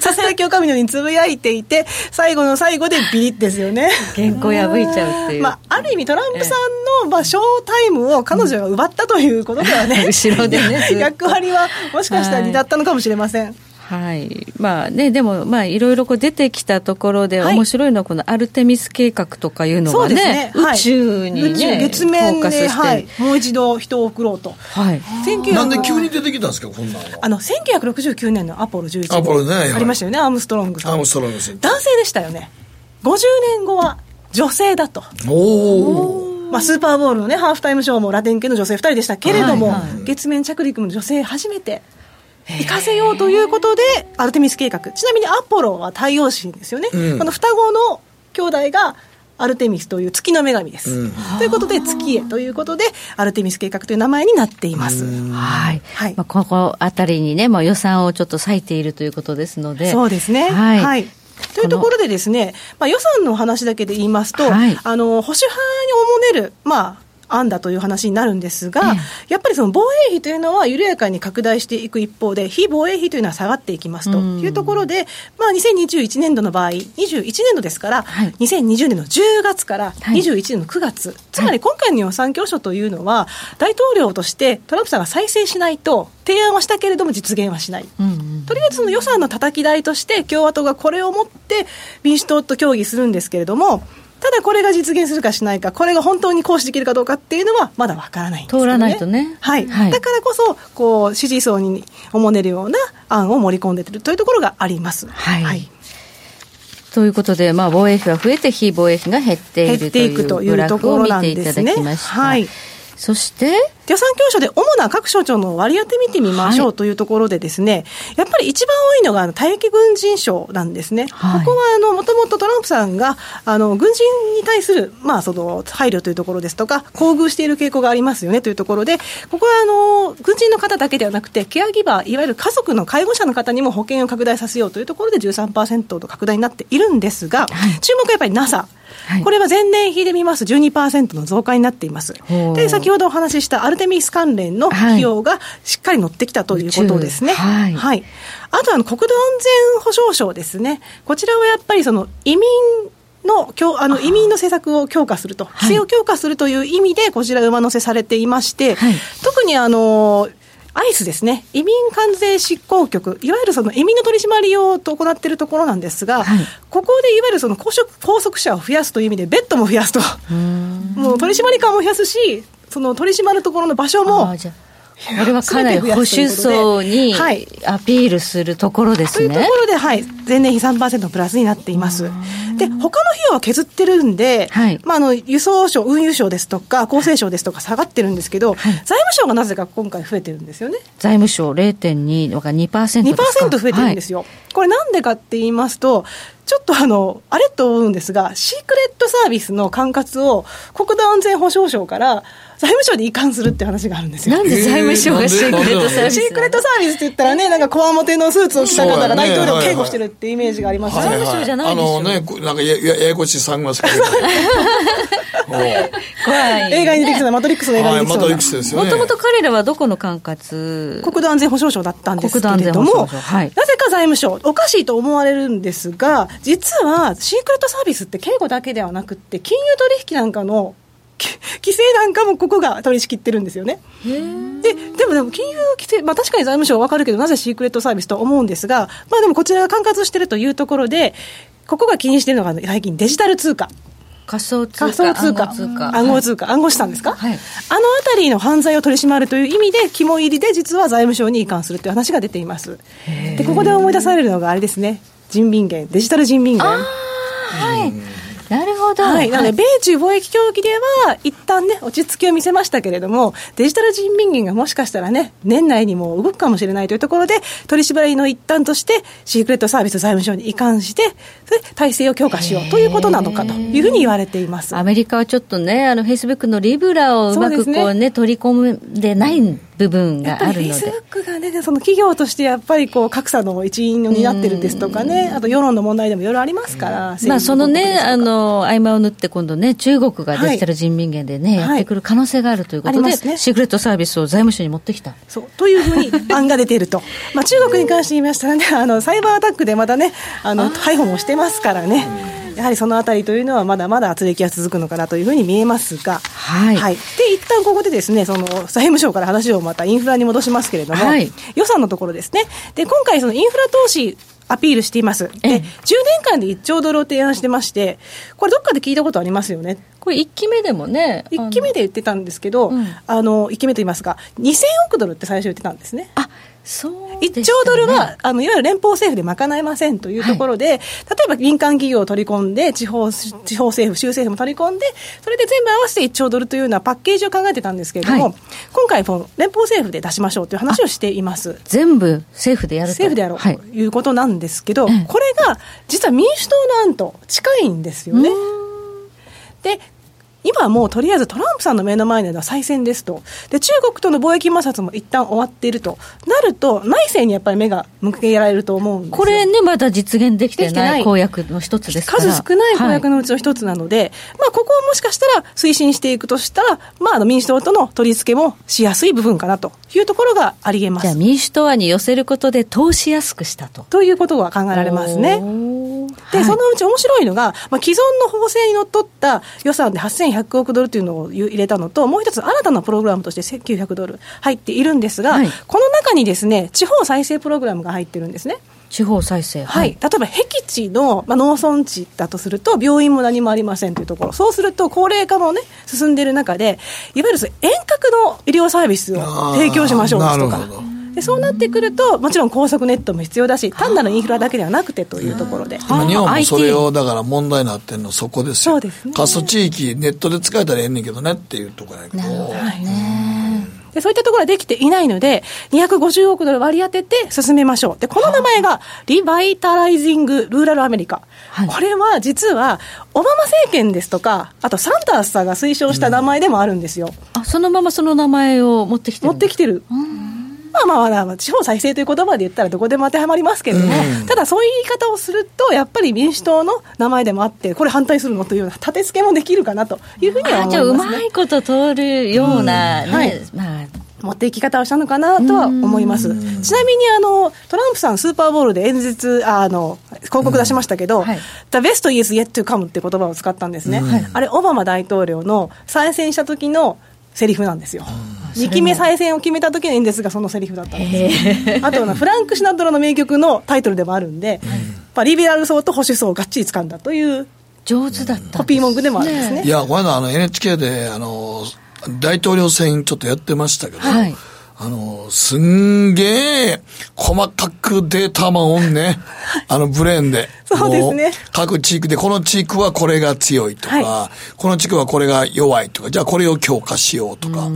ささやきおかみのようにつぶやいていて、最後の最後でビリッですよね。原稿破いちゃうっていう。まあ、ある意味、トランプさんの、まあ、ショータイムを彼女が奪ったということね、後ろでね役割はもしかしたら担ったのかもしれません。はい。はいまあね、でも、まあ、いろいろこう出てきたところで、面白いのは、このアルテミス計画とかいうのがね、ね。宇宙に、ね、宇宙月面で、はい、もう一度人を送ろうと、はい、なんで急に出てきたんですか、こんなのあの1969年のアポロ11アポロ、ね、ありましたよね、アームストロングさん。アームストロング男性でしたよね、50年後は女性だと。おおまあ、スーパーボールのね、ハーフタイムショーもラテン系の女性2人でしたけれども、はいはい、月面着陸の女性初めて行かせようということで、アルテミス計画。ちなみにアポロは太陽神ですよね。うん、この双子の兄弟がアルテミスという月の女神です。うん、ということで、月へということで、アルテミス計画という名前になっています。はい。はい。まあ、ここあたりにね、もう予算をちょっと割いているということですので。そうですね。はい。はいというところでですね、まあ、予算の話だけで言いますと、はい、あの保守派におもねる、まあ、案だという話になるんですが、やっぱりその防衛費というのは緩やかに拡大していく一方で、非防衛費というのは下がっていきますというところで、まあ、2021年度の場合、21年度ですから、はい、2020年の10月から21年の9月、はい、つまり今回の予算教書というのは、大統領としてトランプさんが再生しないと、提案はしたけれども実現はしない、うんうん、とりあえずその予算のたたき台として共和党がこれをもって民主党と協議するんですけれどもただこれが実現するかしないか、これが本当に行使できるかどうかっていうのは、まだわからないんですよ、ね、通らないとね。はい。はい、だからこそ、こう、支持層におもねるような案を盛り込んでいるというところがあります。はい、はいということで、まあ、防衛費は増えて、非防衛費が減っているというグラフを見ていただきました。はい、そして予算教書で主な各省庁の割り当て見てみましょうというところでですね、はい、やっぱり一番多いのが退役軍人賞なんですね。はい、ここはあのもともとトランプさんがあの軍人に対するまあその配慮というところですとか厚遇している傾向がありますよねというところでここはあの軍人の方だけではなくてケアギバーいわゆる家族の介護者の方にも保険を拡大させようというところで13%と拡大になっているんですが、はい、注目はやっぱり NASA。はい、これは前年比で見ますと12%の増加になっています。で、先ほどお話ししたアルテミス関連の費用がしっかり乗ってきたということですね。はい。はい、あとあの、国土安全保障省ですね。こちらはやっぱりその移民のあの移民の政策を強化すると、規制を強化するという意味で、こちら、上乗せされていまして、はい、特にあのアイスですね、移民関税執行局、いわゆるその移民の取り締まりを行っているところなんですが、はい、ここでいわゆるその拘束者を増やすという意味で、ベッドも増やすと、もう取り締まり官も増やすし、その取り締まるところの場所もこれはかなり保守層にアピールするところですね。というところで、はい、前年比3%プラスになっています。で、他の費用は削ってるんで、はい、まあ、あの、輸送省、運輸省ですとか、厚生省ですとか下がってるんですけど、はい、財務省がなぜか今回増えてるんですよね。財務省0.2とか2%ですか ?2% 増えてるんですよ。はい、これなんでかって言いますと、ちょっとあの、あれと思うんですが、シークレットサービスの管轄を国土安全保障省から財務省に移管するって話があるんですよ。なんで財務省がシークレットサービスシークレットサービスって言ったらね、なんかこわもてのスーツを着た方が大統領を警護してるってイメージがあります、財務省じゃないですよ。あのね、なんかやややこしいサングラスかけて。映画に出てきたマトリックスの映画に出てきた。マトリックスですよね。もともと彼らはどこの管轄？国土安全保障省だったんですけれども、はい、なぜか財務省、おかしいと思われるんですが、実はシークレットサービスって警護だけではなくて、金融取引なんかの規制なんかもここが取り仕切ってるんですよね。で、でもでも金融規制、まあ確かに財務省はわかるけど、なぜシークレットサービスと思うんですが、まあでもこちらが管轄してるというところで、ここが気にしてるのが最近デジタル通貨。仮想通貨暗号通貨。暗号資産ですか、はい、あのあたりの犯罪を取り締まるという意味で肝入りで実は財務省に移管するという話が出ています。でここで思い出されるのがあれですね。人民元。デジタル人民元。はいほど。はい。なので、米中貿易協議では、一旦ね、落ち着きを見せましたけれども、デジタル人民元がもしかしたらね、年内にも動くかもしれないというところで、取り締まりの一端として、シークレットサービス財務省に移管して、それ体制を強化しようということなのかというふうに言われています。アメリカはちょっとね、あの、フェイスブックのリブラをうまくこうね、ね取り込んでない部分があるので。フェイスブックがね、その企業としてやっぱりこう、格差の一員になってるですとかね、あと世論の問題でもいろいろありますから、まあ、そのね、あの、合間を縫って今度ね、中国がデジタル人民元でね、はい、やってくる可能性があるということで、ね、シークレットサービスを財務省に持ってきた。そうというふうに 案が出ていると、まあ、中国に関して言いましたらね、あのサイバーアタックでまたね、あの逮捕もしてますからね。やはりそのあたりというのはまだまだ圧力が続くのかなというふうに見えますが、はい、はい、で一旦ここでですねその財務省から話をまたインフラに戻しますけれども、はい、予算のところですねで今回そのインフラ投資アピールしています。で、10年間で1兆ドルを提案してまして、これどっかで聞いたことありますよね？これ1期目でもね。1期目で言ってたんですけど、うん、あの、1期目と言いますか、2000億ドルって最初言ってたんですね。あ、1兆ドルはあのいわゆる連邦政府で賄えませんというところで、はい、例えば民間企業を取り込んで地方、地方政府、州政府も取り込んで、それで全部合わせて1兆ドルというようなパッケージを考えてたんですけれども、はい、今回、連邦政府で出しましょうという話をしています。全部政府でやる政府でやろうということなんですけど、はい、これが実は民主党の案と近いんですよね。で今はもうとりあえずトランプさんの目の前では再選ですと。で、中国との貿易摩擦も一旦終わっていると。なると、内政にやっぱり目が向けられると思うんですこれね、まだ実現できてない公約の一つですから数少ない公約のうちの一つなので、はい、まあ、ここをもしかしたら推進していくとしたら、まあ、民主党との取り付けもしやすい部分かなというところがありえます。じゃあ民主党案に寄せることで投資やすくしたと。ということが考えられますね。で、はい、そのうち面白いのが、まあ、既存の法制にのっとった予算で8100億ドルというのを入れたのと、もう一つ新たなプログラムとして1900ドル入っているんですが、はい、この中にですね、地方再生プログラムが入ってるんですね。地方再生、はい、例えば僻地の、まあ、農村地だとすると病院も何もありませんというところ。そうすると高齢化もね進んでいる中でいわゆる遠隔の医療サービスを提供しましょうとか。でそうなってくると、もちろん高速ネットも必要だし、単なるインフラだけではなくてというところで、今、日本もそれをだから問題になってるの、そこですよ、そうですね、過疎地域、ネットで使えたらええねんけどねっていうところやけど。なるほどねで、そういったところはできていないので、250億ドル割り当てて進めましょう。で、この名前が、リバイタライジング・ルーラル・アメリカ。はい、これは実は、オバマ政権ですとか、あとサンタースさんが推奨した名前でもあるんですよ。うん、あ、そのままその名前を持ってきてる。持ってきてる。まあまあまあ、地方再生という言葉で言ったらどこでも当てはまりますけれども、うん、ただそういう言い方をすると、やっぱり民主党の名前でもあって、これ反対するのというような立て付けもできるかなというふうには思います、ね、じゃあ、うまいこと通るような、ね、うん、はい、まあ。持っていき方をしたのかなとは思います。ちなみにあのトランプさんスーパーボールで演説あの広告出しましたけど、うん。はい、The best is yet to come って言葉を使ったんですね。うん、あれオバマ大統領の再選した時のセリフなんですよ。2期目再選を決めた時の演説がそのセリフだったんですあとフランク・シナトラの名曲のタイトルでもあるんで、うん、リベラル層と保守層をがっちり掴んだという上手だった、コピー文句でもあるんですね。いや、この間あの NHK であの大統領選ちょっとやってましたけど、はい、あの、すんげえ細かくデータマンオンね。あのブレーンで。そうですね。各地域で、この地域はこれが強いとか、はい、この地区はこれが弱いとか、じゃあこれを強化しようとか。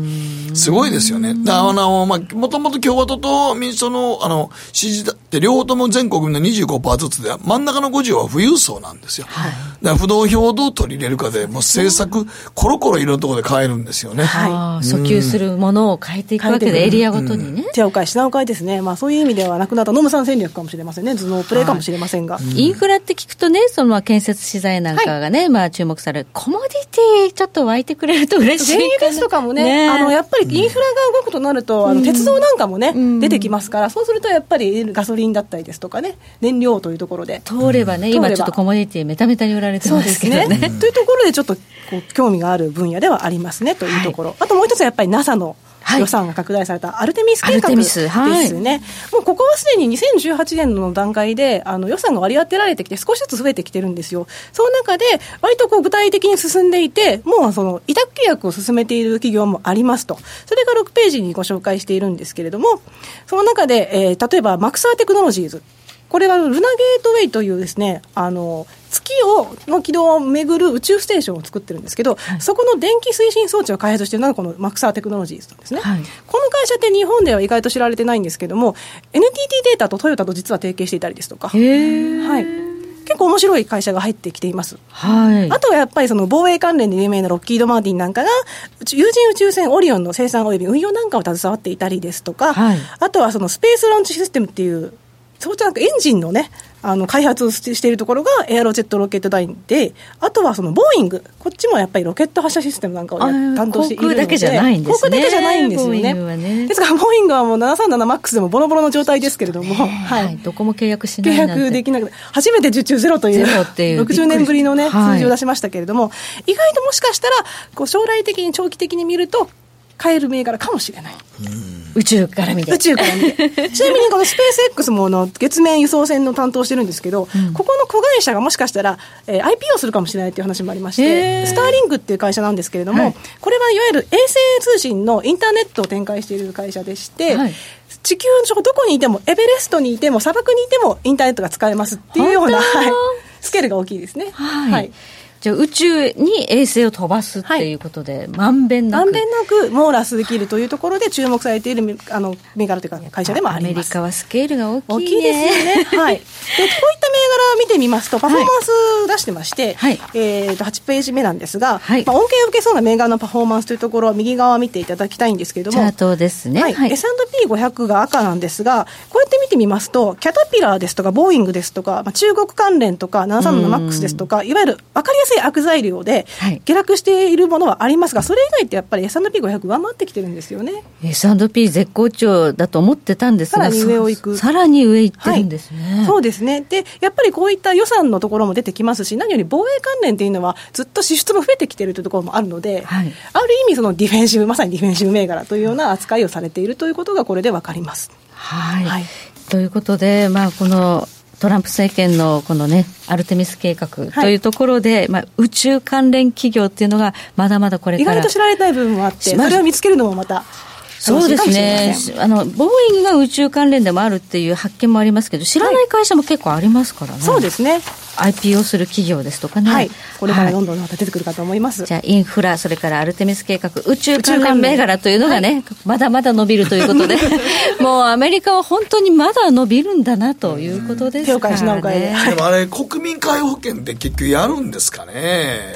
すごいですよね。あの、まあ、もともと共和党と民主党の、あの、支持だって両方とも全国の25%ずつで、真ん中の50は富裕層なんですよ。はい、だから不動票をどう取り入れるかで、もう政策、コロコロいろんなところで変えるんですよね。はい。訴求するものを変えていくわけで、エリアごとにね。手を変え、品を変えですね。まあそういう意味ではなくなったノムさん戦略かもしれませんね。頭脳プレーかもしれませんが。インフラって聞くとね、その建設資材なんかがね、はい、まあ注目される。コモディティちょっと湧いてくれると嬉しい原油ですとかもね、ねあの、やっぱりインフラが動くとなると、あの鉄道なんかもね、出てきますから、そうするとやっぱりガソリンだったりですとかね、燃料というところで。通ればね、今ちょっとコモディティメタメタに売られてますけどね。ね というところでちょっとこう興味がある分野ではありますねというところ。はい、あともう一つはやっぱり NASA の予算が拡大されたアルテミス計画ですね、はい、もうここはすでに2018年の段階であの予算が割り当てられてきて、少しずつ増えてきてるんですよ、その中で割とこう具体的に進んでいて、もうその委託契約を進めている企業もありますと、それが6ページにご紹介しているんですけれども、その中で、えー、例えばマクサーテクノロジーズ。これはルナゲートウェイというですね、あの、月をの軌道を巡る宇宙ステーションを作ってるんですけど、はい、そこの電気推進装置を開発しているのがこのマクサーテクノロジーズなんですね、はい、この会社って日本では意外と知られてないんですけども NTT データとトヨタと実は提携していたりですとか、はい、結構面白い会社が入ってきています。はい。あとはやっぱりその防衛関連で有名なロッキード・マーティンなんかが、有人宇宙船オリオンの生産及び運用なんかを携わっていたりですとか、はい、あとはそのスペースロンチシステムっていうそうじゃなくエンジンのね、あの開発をしているところがエアロジェットロケットダインで、あとはそのボーイング、こっちもやっぱりロケット発射システムなんかを担当しているので、航空だけじゃないんですね。航空だけじゃないんですよね。ね。ですから、ボーイングはもう737マックスでもボロボロの状態ですけれども、はい、どこも契約しない契約できなくて、初めて受注ゼロという、いう60年ぶりのね、数字を出しましたけれども、意外ともしかしたら、こう将来的に長期的に見ると、買える銘柄かもしれない。宇宙から見て。宇宙から見て。ちなみにこのスペース X もの月面輸送船の担当してるんですけど、うん、ここの子会社がもしかしたら、えー、IPO するかもしれないっていう話もありまして、スターリングっていう会社なんですけれども、はい、これはいわゆる衛星通信のインターネットを展開している会社でして、はい。地球のどこにいても、エベレストにいても、砂漠にいても、インターネットが使えますっていうような、はい、スケールが大きいですね。はい、はいじゃあ宇宙に衛星を飛ばすっていうことで、ま、んべんなく。まんべんなく網羅できるというところで注目されているあの銘柄というか会社でもあります。アメリカはスケールが大きい、ね、大きいですよね。はい。で、こういった銘柄を見てみますと、パフォーマンス出してまして、はい、えっ、と、8ページ目なんですが、はい、まあ、恩恵を受けそうな銘柄のパフォーマンスというところを右側見ていただきたいんですけれども、チャートですね。はい。はい、S&P500 が赤なんですが、こうやって見てみますと、キャタピラーですとか、ボーイングですとか、まあ、中国関連とか、737マックスですとか、いわゆる分かりやすい悪材料で、下落しているものはありますが、それ以外ってやっぱり S&P500 上回ってきてるんですよね。S&P 絶好調だと思ってたんですが、さらに上を行く。さらに上行ってるんですね、はい、そうですね。で、やっぱりこういった予算のところも出てきますし、何より防衛関連っていうのは、ずっと支出も増えてきてるというところもあるので、はい、ある意味、そのディフェンシブ、まさにディフェンシブ銘柄というような扱いをされているということが、これで分かります。はい、はい、ということで、まあ、このトランプ政権のこのね、アルテミス計画というところで、はい、まあ、宇宙関連企業っていうのが、まだまだこれから。意外と知られたい部分もあって、それを見つけるのもまた。そうですね。あの、ボーイングが宇宙関連でもあるっていう発見もありますけど、知らない会社も結構ありますからね。はい、そうですね。IPO する企業ですとかね、はい、これからどんどんまた出てくるかと思います、はい、じゃあ、インフラ、それからアルテミス計画、宇宙関連銘柄というのがね、はい、まだまだ伸びるということで、もうアメリカは本当にまだ伸びるんだなということですからね。で。もあれ、国民皆保険って結局やるんですかね。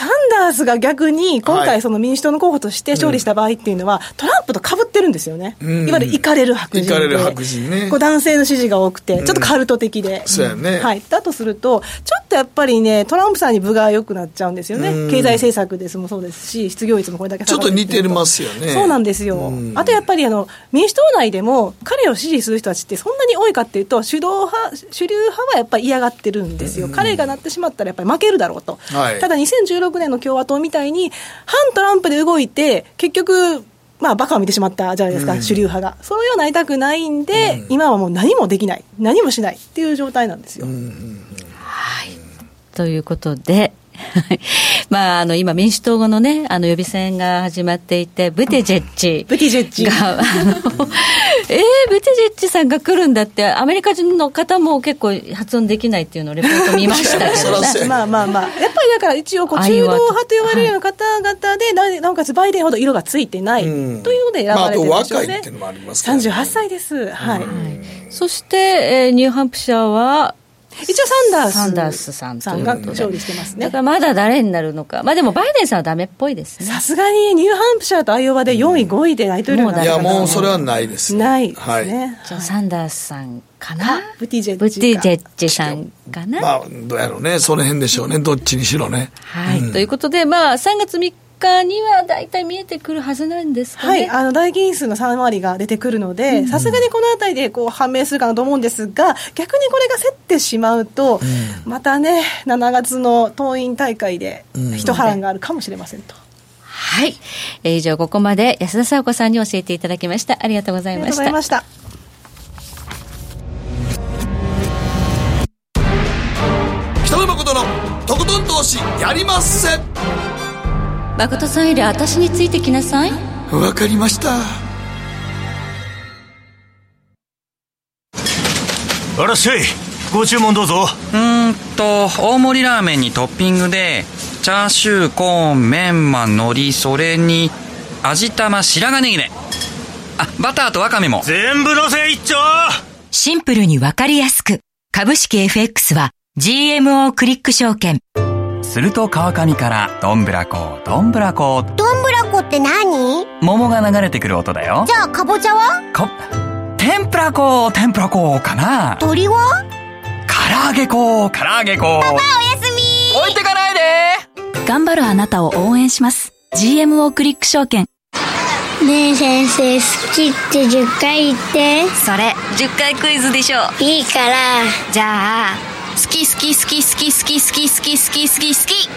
サンダースが逆に今回、その民主党の候補として勝利した場合っていうのは、トランプとかぶってるんですよね、いわゆる行かれる白人で、かれる白人ね、こう男性の支持が多くて、ちょっとカルト的で、そうやね、はい、だとすると、ちょっとやっぱりね、トランプさんに分が良くなっちゃうんですよね、経済政策ですもそうですし、失業率もこれだけちょっと似てますよね、そうなんですよ、あとやっぱりあの民主党内でも、彼を支持する人たちってそんなに多いかっていうと、主導派、主流派はやっぱり嫌がってるんですよ、彼がなってしまったらやっぱり負けるだろうと、はい、ただ2016年の共和党みたいに、反トランプで動いて、結局、まあ、バカを見てしまったじゃないですか、うん、主流派が。そういうなりたくないんで、うん、今はもう何もできない、何もしないっていう状態なんですよ。うん、はい。ということで、まあ、あの、今、民主党語のね、あの、予備選が始まっていて、ブテジェッジ。ブテジェッジ。が、あの、えー、ブテジェッジさんが来るんだって、アメリカ人の方も結構発音できないっていうのをレポート見ましたけどね。まあまあまあ。やっぱりだから一応、こう、中道派と言われるような方々で、はい、なおかつバイデンほど色がついてない、というので選ばれてるんですよね。まあ、あと若いっていうのもありますから、ね。38歳です。はい。そして、えー、ニューハンプシャーは、一応サンダースサンダースさんさんが勝利してますね。だからまだ誰になるのか。まあでもバイデンさんはダメっぽいですね。さすがにニューハンプシャーとアイオワで4位、5位で大統領になるいや、もうそれはないです。ないですね。じゃあサンダースさんかな？ブティジェッジ。ブティジェッジさんかな？まあ、どうやろうね。その辺でしょうね。どっちにしろね。はい。ということで、まあ、3月3日日には大体見えてくるはずなんですか、ね、はい、あの大議員数の3割が出てくるので、さすがにこのあたりでこう判明するかなと思うんですが、逆にこれが競ってしまうと、うん、またね、7月の党員大会で一波乱があるかもしれませんと。はい、えー、以上ここまで安田沙子さんに教えていただきました。ありがとうございました。ありがとうございました。北野誠のとことん投資やりまっせ誠さんより私についてきなさい。わかりました。あらっしゃいご注文どうぞ。うんと大盛りラーメンにトッピングでチャーシューコーンメンマ海苔それに味玉白髪ネギね。あバターとワカメも。全部のせ一丁。シンプルにわかりやすく。株式 FX は GMO クリック証券すると川上からどんぶらこどんぶらこ。どんぶらこって何？桃が流れてくる音だよ。じゃあかぼちゃは？こ天ぷらこ天ぷらこかな。鳥は？唐揚げこ唐揚げこ。パパおやすみ。置いてかないで。頑張るあなたを応援します。GMO クリック証券。ねえ先生好きって10回言って。それ10回クイズでしょいいから。じゃあ好き好き好き好き好き好き好き好き好き好き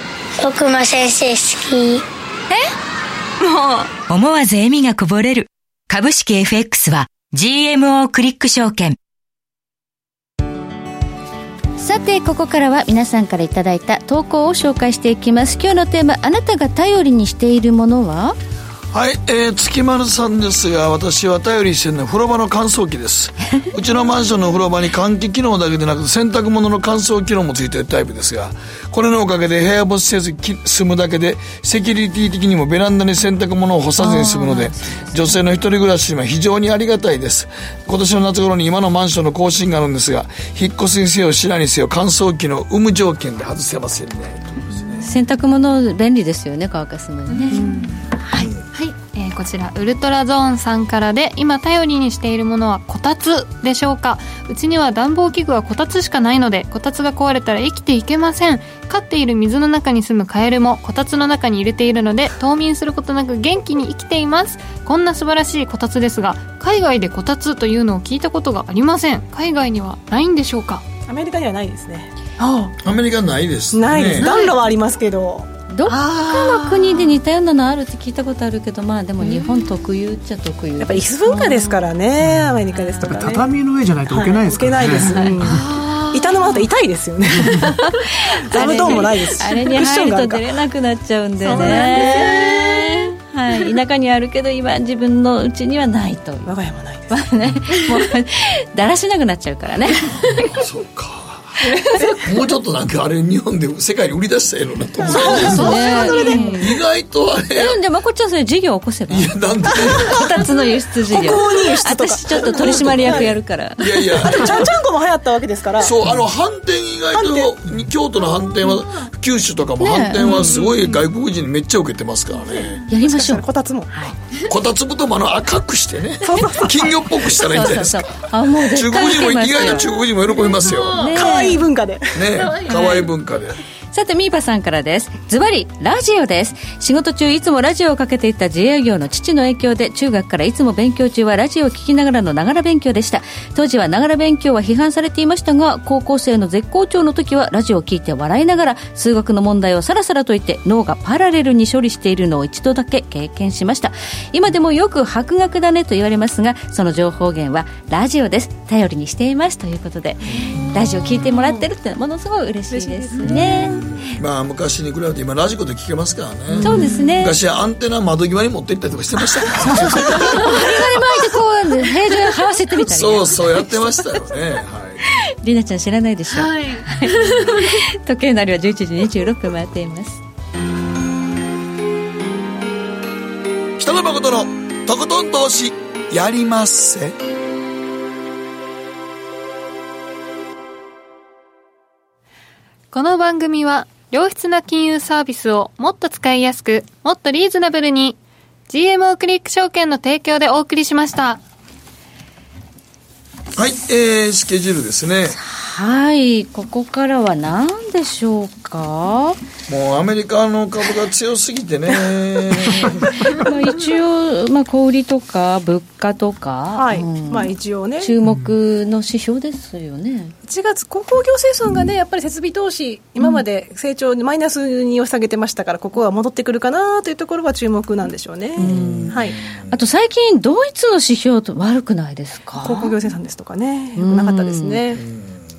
僕も先生好きえもう思わず笑みがこぼれる株式 FX は GMO クリック証券さてここからは皆さんからいただいた投稿を紹介していきます今日のテーマあなたが頼りにしているものははい、えー、月丸さんですが私は頼りしてるのは風呂場の乾燥機です。うちのマンションの風呂場に換気機能だけでなく洗濯物の乾燥機能もついてるタイプですがこれのおかげで部屋干しせず済むだけでセキュリティ的にもベランダに洗濯物を干さずに済むので女性の一人暮らしには非常にありがたいです。今年の夏頃に今のマンションの更新があるんですが引っ越しにせよ白にせよ乾燥機の有無条件で外せませんね。洗濯物便利ですよね乾かすのにね、はいこちらウルトラゾーンさんからで今頼りにしているものはこたつでしょうか？うちには暖房器具はこたつしかないのでこたつが壊れたら生きていけません。飼っている水の中に住むカエルもこたつの中に入れているので冬眠することなく元気に生きています。こんな素晴らしいこたつですが海外でこたつというのを聞いたことがありません。海外にはないんでしょうか？アメリカにはないですね。アメリカないです、ね、ないです。暖炉はありますけどどっかの国で似たようなのあるって聞いたことあるけどまあでも日本特有っちゃ特有。やっぱ椅子文化ですからね、アメリカですとか、ね、畳の上じゃないと置けないですからね、はい、置けないです、板の間だと痛いですよね。座布団もないです。あれに入ると出れなくなっちゃうんでね。はい、田舎にあるけど今自分のうちにはないと我が家もないです、ね、もう だらしなくなっちゃうからね。そうか もうちょっとなんかあれ日本で世界に売り出したいのなと思う。ね、意外とあれ。でまこっちゃんそれ事業起こせば。いやなんで2つの輸出事業。私ちょっと取締役やるから。いやいやちゃんちゃんこも流行ったわけですから。そうあの反転意外と京都の反転は九州とかも反転はすごい外国人にめっちゃ受けてますからね。やりましょう。こたつも。こたつ布団もあの赤くしてね。金魚っぽくしたらいいんじゃないですか。中国人も意外と中国人も喜びますよ。可愛い文化で。ね可愛い文化でさて、ミーパさんからです。ズバリ、ラジオです。仕事中いつもラジオをかけていた自営業の父の影響で、中学からいつも勉強中はラジオを聞きながらのながら勉強でした。当時はながら勉強は批判されていましたが、高校生の絶好調の時はラジオを聞いて笑いながら、数学の問題をさらさらと言って脳がパラレルに処理しているのを一度だけ経験しました。今でもよく博学だねと言われますが、その情報源はラジオです。頼りにしていますということで、ラジオ聞いてもらってるってものすごい嬉しいですね。まあ昔に比べて今ラジコで聞けますからね。そうですね。昔アンテナ窓際に持って行ったりとかしてましたから。そうそうそう針金巻いてこう平常に這わせてみたり、そうそうやってましたよね。はい。りなちゃん知らないでしょ。はい、時計なりは11時26分回っています。北野誠のとことん投資やりまっせこの番組は良質な金融サービスをもっと使いやすく、もっとリーズナブルに GMO クリック証券の提供でお送りしました。はい、えー、スケジュールですね。はい、ここからは何でしょうか？もうアメリカの株が強すぎてね。まあ一応、まあ、小売とか物価とか、はい、うん、まあ一応ね。注目の指標ですよね、1月鉱工業生産がねやっぱり設備投資今まで成長マイナスに押し下げてましたからここは戻ってくるかなというところは注目なんでしょうね、うはい、あと最近ドイツの指標と悪くないですか？鉱工業生産ですとかね。よくなかったですね、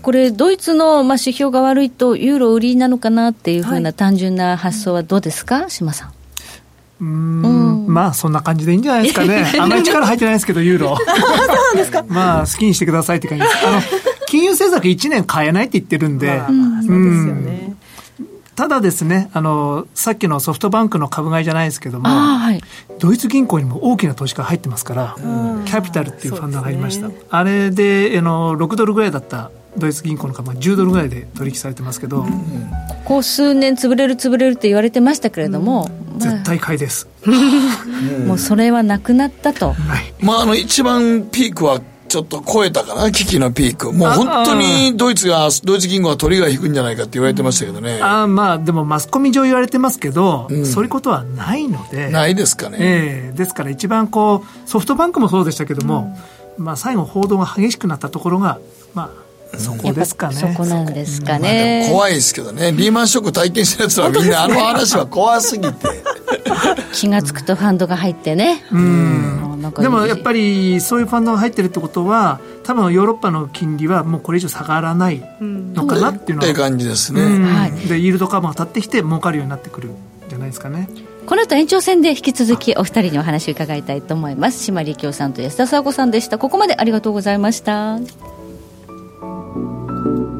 これ、ドイツのまあ指標が悪いと、ユーロ売りなのかなっていうふうな単純な発想はどうですか、島さん。うん、まあそんな感じでいいんじゃないですかね。あんまり力入ってないですけど、ユーロ。そうですか。まあ好きにしてくださいって感じです。あの、金融政策1年変えないって言ってるんで。まあ、まあ、そうですよね。ただですね、あの、さっきのソフトバンクの株買いじゃないですけども、はい、ドイツ銀行にも大きな投資家が入ってますから、キャピタルっていうファンドが入りました。ね、あれで、あの、6ドルぐらいだったドイツ銀行の株が10ドルぐらいで取引されてますけど、うん、ここ数年潰れる潰れるって言われてましたけれども、うん、絶対買いです、もうそれはなくなったと、はい、まああの一番ピークはちょっと超えたかな、危機のピーク。もう本当にドイツが、ドイツ銀行は鳥が引くんじゃないかって言われてましたけどね。あまあ、でもマスコミ上言われてますけど、うん、そういうことはないので。ないですかね。ええー、ですから一番こう、ソフトバンクもそうでしたけども、うん、まあ最後報道が激しくなったところが、まあ、そこですかね。そこなんですかね。まあ、怖いですけどね。リーマンショック体験したやつはみんなあの話は怖すぎて。気が付くとファンドが入ってね。うん。でもやっぱりそういうファンドが入ってるってことは多分ヨーロッパの金利はもうこれ以上下がらないのかなっていうのは、って感じですね、でイールドカーブが立ってきて儲かるようになってくるじゃないないですかね。この後延長戦で引き続きお二人にお話を伺いたいと思います。島力夫さんと安田沙子さんでした。ここまでありがとうございました Thank you.